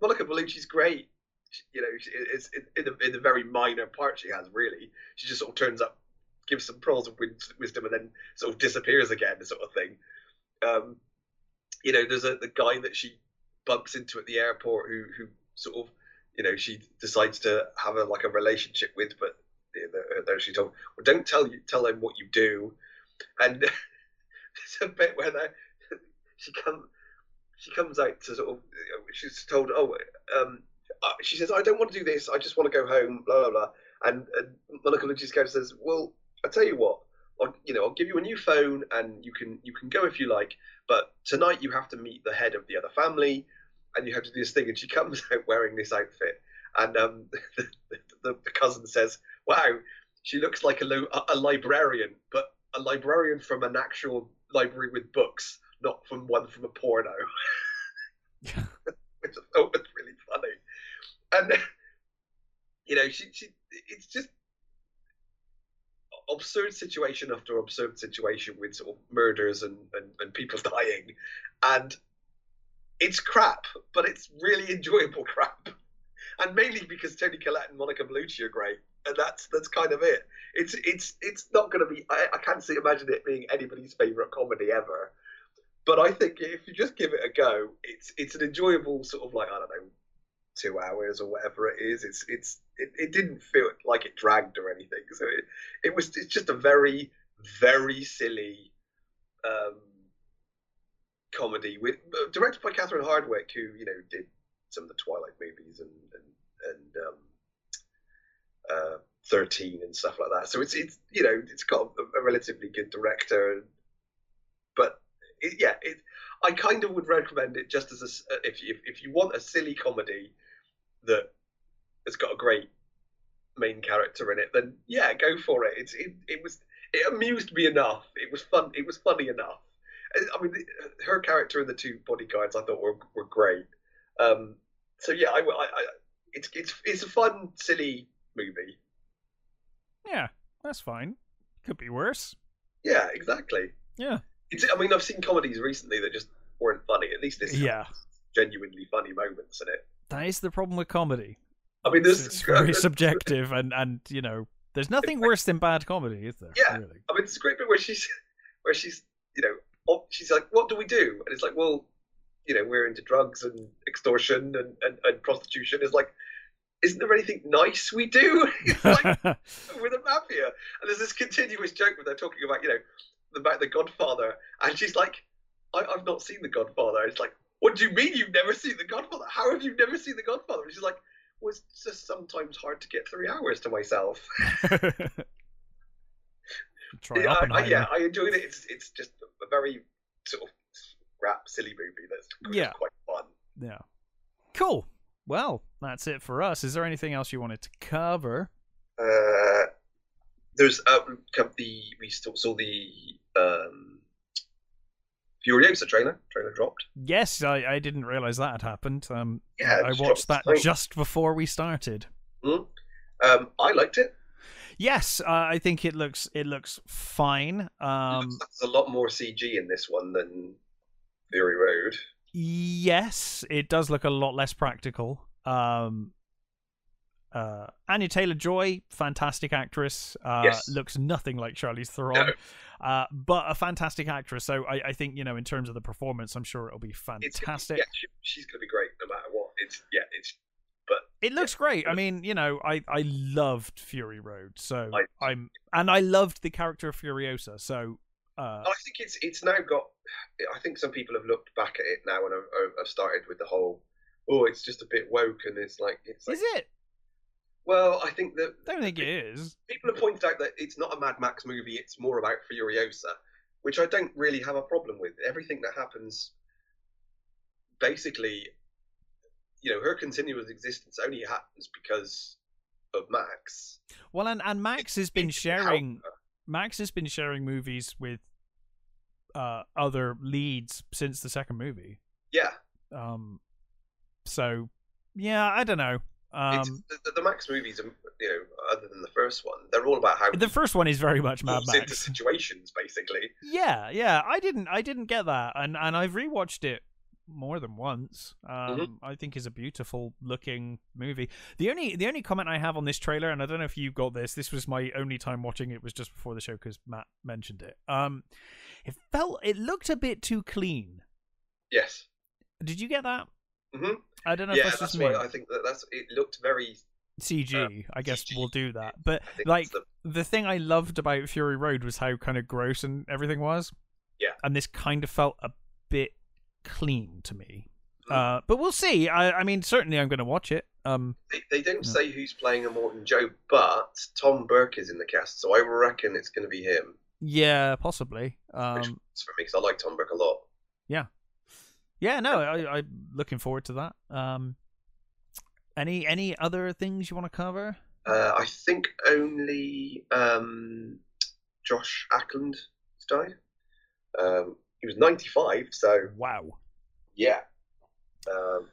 Monica Bellucci's great. You know, it's in the in the very minor part she has. Really, she just sort of turns up, gives some pearls of wisdom, and then sort of disappears again, sort of thing. Um, you know, there's a the guy that she bumps into at the airport who who sort of you know she decides to have a like a relationship with, but there she told, well, don't tell you tell them what you do, and there's a bit where they, she come she comes out to sort of she's told oh um she says I don't want to do this I just want to go home blah blah blah. And, and Monica Bellucci's character says well I tell you what I'll, you know I'll give you a new phone and you can you can go if you like but tonight you have to meet the head of the other family and you have to do this thing. And she comes out wearing this outfit and um the, the, the cousin says wow she looks like a, a librarian but a librarian from an actual library with books not from one from a porno which I thought was really funny. And you know, she, she it's just absurd situation after absurd situation with sort of murders and, and, and people dying. And it's crap, but it's really enjoyable crap. And mainly because Toni Collette and Monica Bellucci are great. and that's that's kind of it. It's it's it's not going to be. I, I can't see imagine it being anybody's favorite comedy ever. But I think if you just give it a go, it's it's an enjoyable sort of like I don't know, two hours or whatever it is. It's it's it, it didn't feel like it dragged or anything. So it it was it's just a very very silly um, comedy with directed by Catherine Hardwicke, who you know did some of the Twilight movies and and and um, uh, Thirteen and stuff like that. So it's it's you know it's got a, a relatively good director, but it, yeah, it I kind of would recommend it just as a uh, if you if you want a silly comedy that has got a great main character in it, then yeah, go for it. It's it, it was it amused me enough. It was fun. It was funny enough. Uh, I mean, uh, her character and the two bodyguards I thought were were great. Um, so yeah, I, I, I, it's it's it's a fun, silly movie. Yeah, that's fine. Could be worse. Yeah, exactly. Yeah. It's. I mean, I've seen comedies recently that just weren't funny. At least this. Yeah. Genuinely funny moments in it. That is the problem with comedy. I mean, this it's very subjective, and and you know, there's nothing worse than bad comedy, is there? Yeah. Really? I mean, it's a great bit where she's where she's you know she's like, what do we do? And it's like, well, you know, we're into drugs and extortion and, and, and prostitution. It's like, isn't there anything nice we do? like, with a mafia. And there's this continuous joke where they're talking about, you know, about the Godfather, and she's like, I, have not seen the Godfather. It's like, what do you mean you've never seen the Godfather? How have you never seen the Godfather? And she's like, well, it's just sometimes hard to get three hours to myself. Try yeah, I, yeah, I enjoyed it. It's it's just a very sort of rap silly movie that's Yeah. quite fun. Yeah. Cool. Well, that's it for us. Is there anything else you wanted to cover? Uh, there's uh, the we still saw the um, Furiosa trailer. Trailer dropped. Yes, I, I didn't realize that had happened. Um, Yeah, I watched that just before we started. Mm. Um, I liked it. Yes, uh, I think it looks it looks fine. Um, There's a lot more CG in this one than Fury Road. yes, it does look a lot less practical. Um, uh, Anya Taylor Joy, fantastic actress. Uh, Yes. Looks nothing like Charlize No. Theron, uh, but a fantastic actress. So I, I think you know, in terms of the performance, I'm sure it'll be fantastic. yeah, she, she's gonna be great no matter what. It's yeah, it's but It looks great. I mean, you know, I I loved Fury Road, so I- I'm and I loved the character of Furiosa. So uh, I think it's it's now got. I think some people have looked back at it now and have, have started with the whole. Oh, it's just a bit woke, and it's like it's like. is it? Well, I think that I don't think it is. people have pointed out that it's not a Mad Max movie; it's more about Furiosa, which I don't really have a problem with. Everything that happens, basically, you know, her continuous existence only happens because of Max. Well, and and Max has been sharing. Max has been sharing movies with uh other leads since the second movie. Yeah, Um, so yeah, I don't know. Um, the, the Max movies, are, you know, other than the first one, they're all about how the first one is very much Mad falls into situations, basically. Yeah, yeah. I didn't I didn't get that, and and I've rewatched it more than once. Um, Mhm. I think is a beautiful looking movie. The only the only comment I have on this trailer, and I don't know if you got this. This was my only time watching it. Was just before the show because Matt mentioned it. Um, it felt it looked a bit too clean. Yes. Did you get that? Mhm. I don't know if Yeah, that's that's just me. I think that that's it looked very. CG, I guess CG. we'll do that. But like the, the thing I loved about Fury Road was how kind of gross and everything was. Yeah. And this kind of felt a bit clean to me. Mhm. Uh, but we'll see. I, I mean, certainly I'm going to watch it. Um, they, they don't Yeah. say who's playing Immortan Joe, but Tom Burke is in the cast, so I reckon it's going to be him. yeah, possibly. Which Um, works for me because I like Tom Burke a lot. yeah, no, I, I'm looking forward to that. Um, any any other things you want to cover? Uh, I think only um, Joss Ackland has died. Um, he was 95, so Wow. yeah. Um,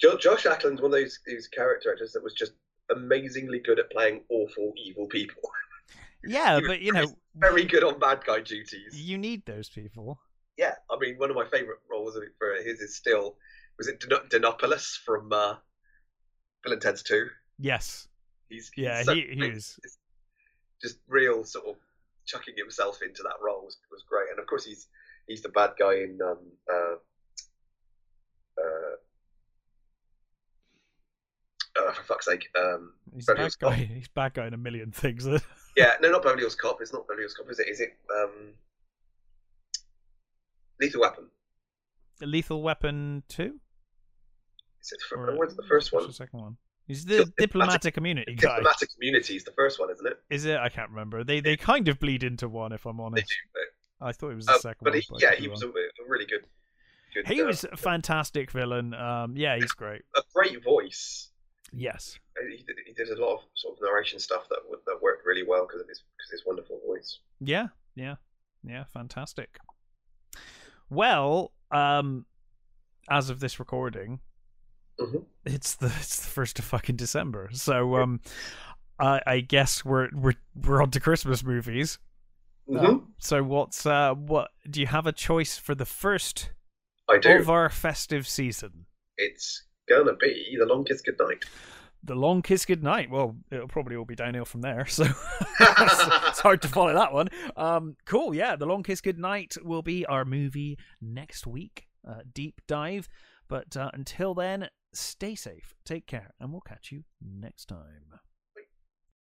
jo- Joss Ackland's one of those, those character actors that was just amazingly good at playing awful, evil people. Yeah, but you know, Very good on bad guy duties. you need those people. Yeah, I mean, one of my favourite roles of it for his is still was it Den- Denopolis from uh, Bill and Ted's Two. Yes. He's, he's Yeah, so he, he great. was. Just- just real sort of chucking himself into that role was, was great. And of course, he's he's the bad guy in um, uh, uh, uh, for fuck's sake. Um, He's Beverly bad guy. Cop. He's bad guy in a million things. yeah, no, not Beverly Hills Cop. It's not Beverly Hills Cop, is it? Is it um, Lethal Weapon? Lethal Weapon two. Is it the, fir- what's the first one? the second one? Is the diplomatic community guy. Diplomatic Community is the first one, isn't it? Is it? I can't remember. They they kind of bleed into one, if I'm honest. They do, but, I thought it was the uh, second but one. he, I yeah, he was a, a really good. good He uh, was a fantastic villain. Um, yeah, he's great. a great voice. Yes. He did, he did a lot of sort of narration stuff that that worked really well because of his because his wonderful voice. Yeah. Yeah. Yeah. Fantastic. Well, um, as of this recording, Mhm. it's the it's the first of fucking December. So um, I, I guess we're we're we're on to Christmas movies. Mm-hmm. Um, so what's uh what do you have a choice for the first I do. of our festive season? It's gonna be the longest good night. The Long Kiss Goodnight. Well, it'll probably all be downhill from there, so it's, hard to follow that one. Um, cool, yeah. The Long Kiss Goodnight will be our movie next week. Uh, deep dive. But uh, until then, stay safe, take care, and we'll catch you next time.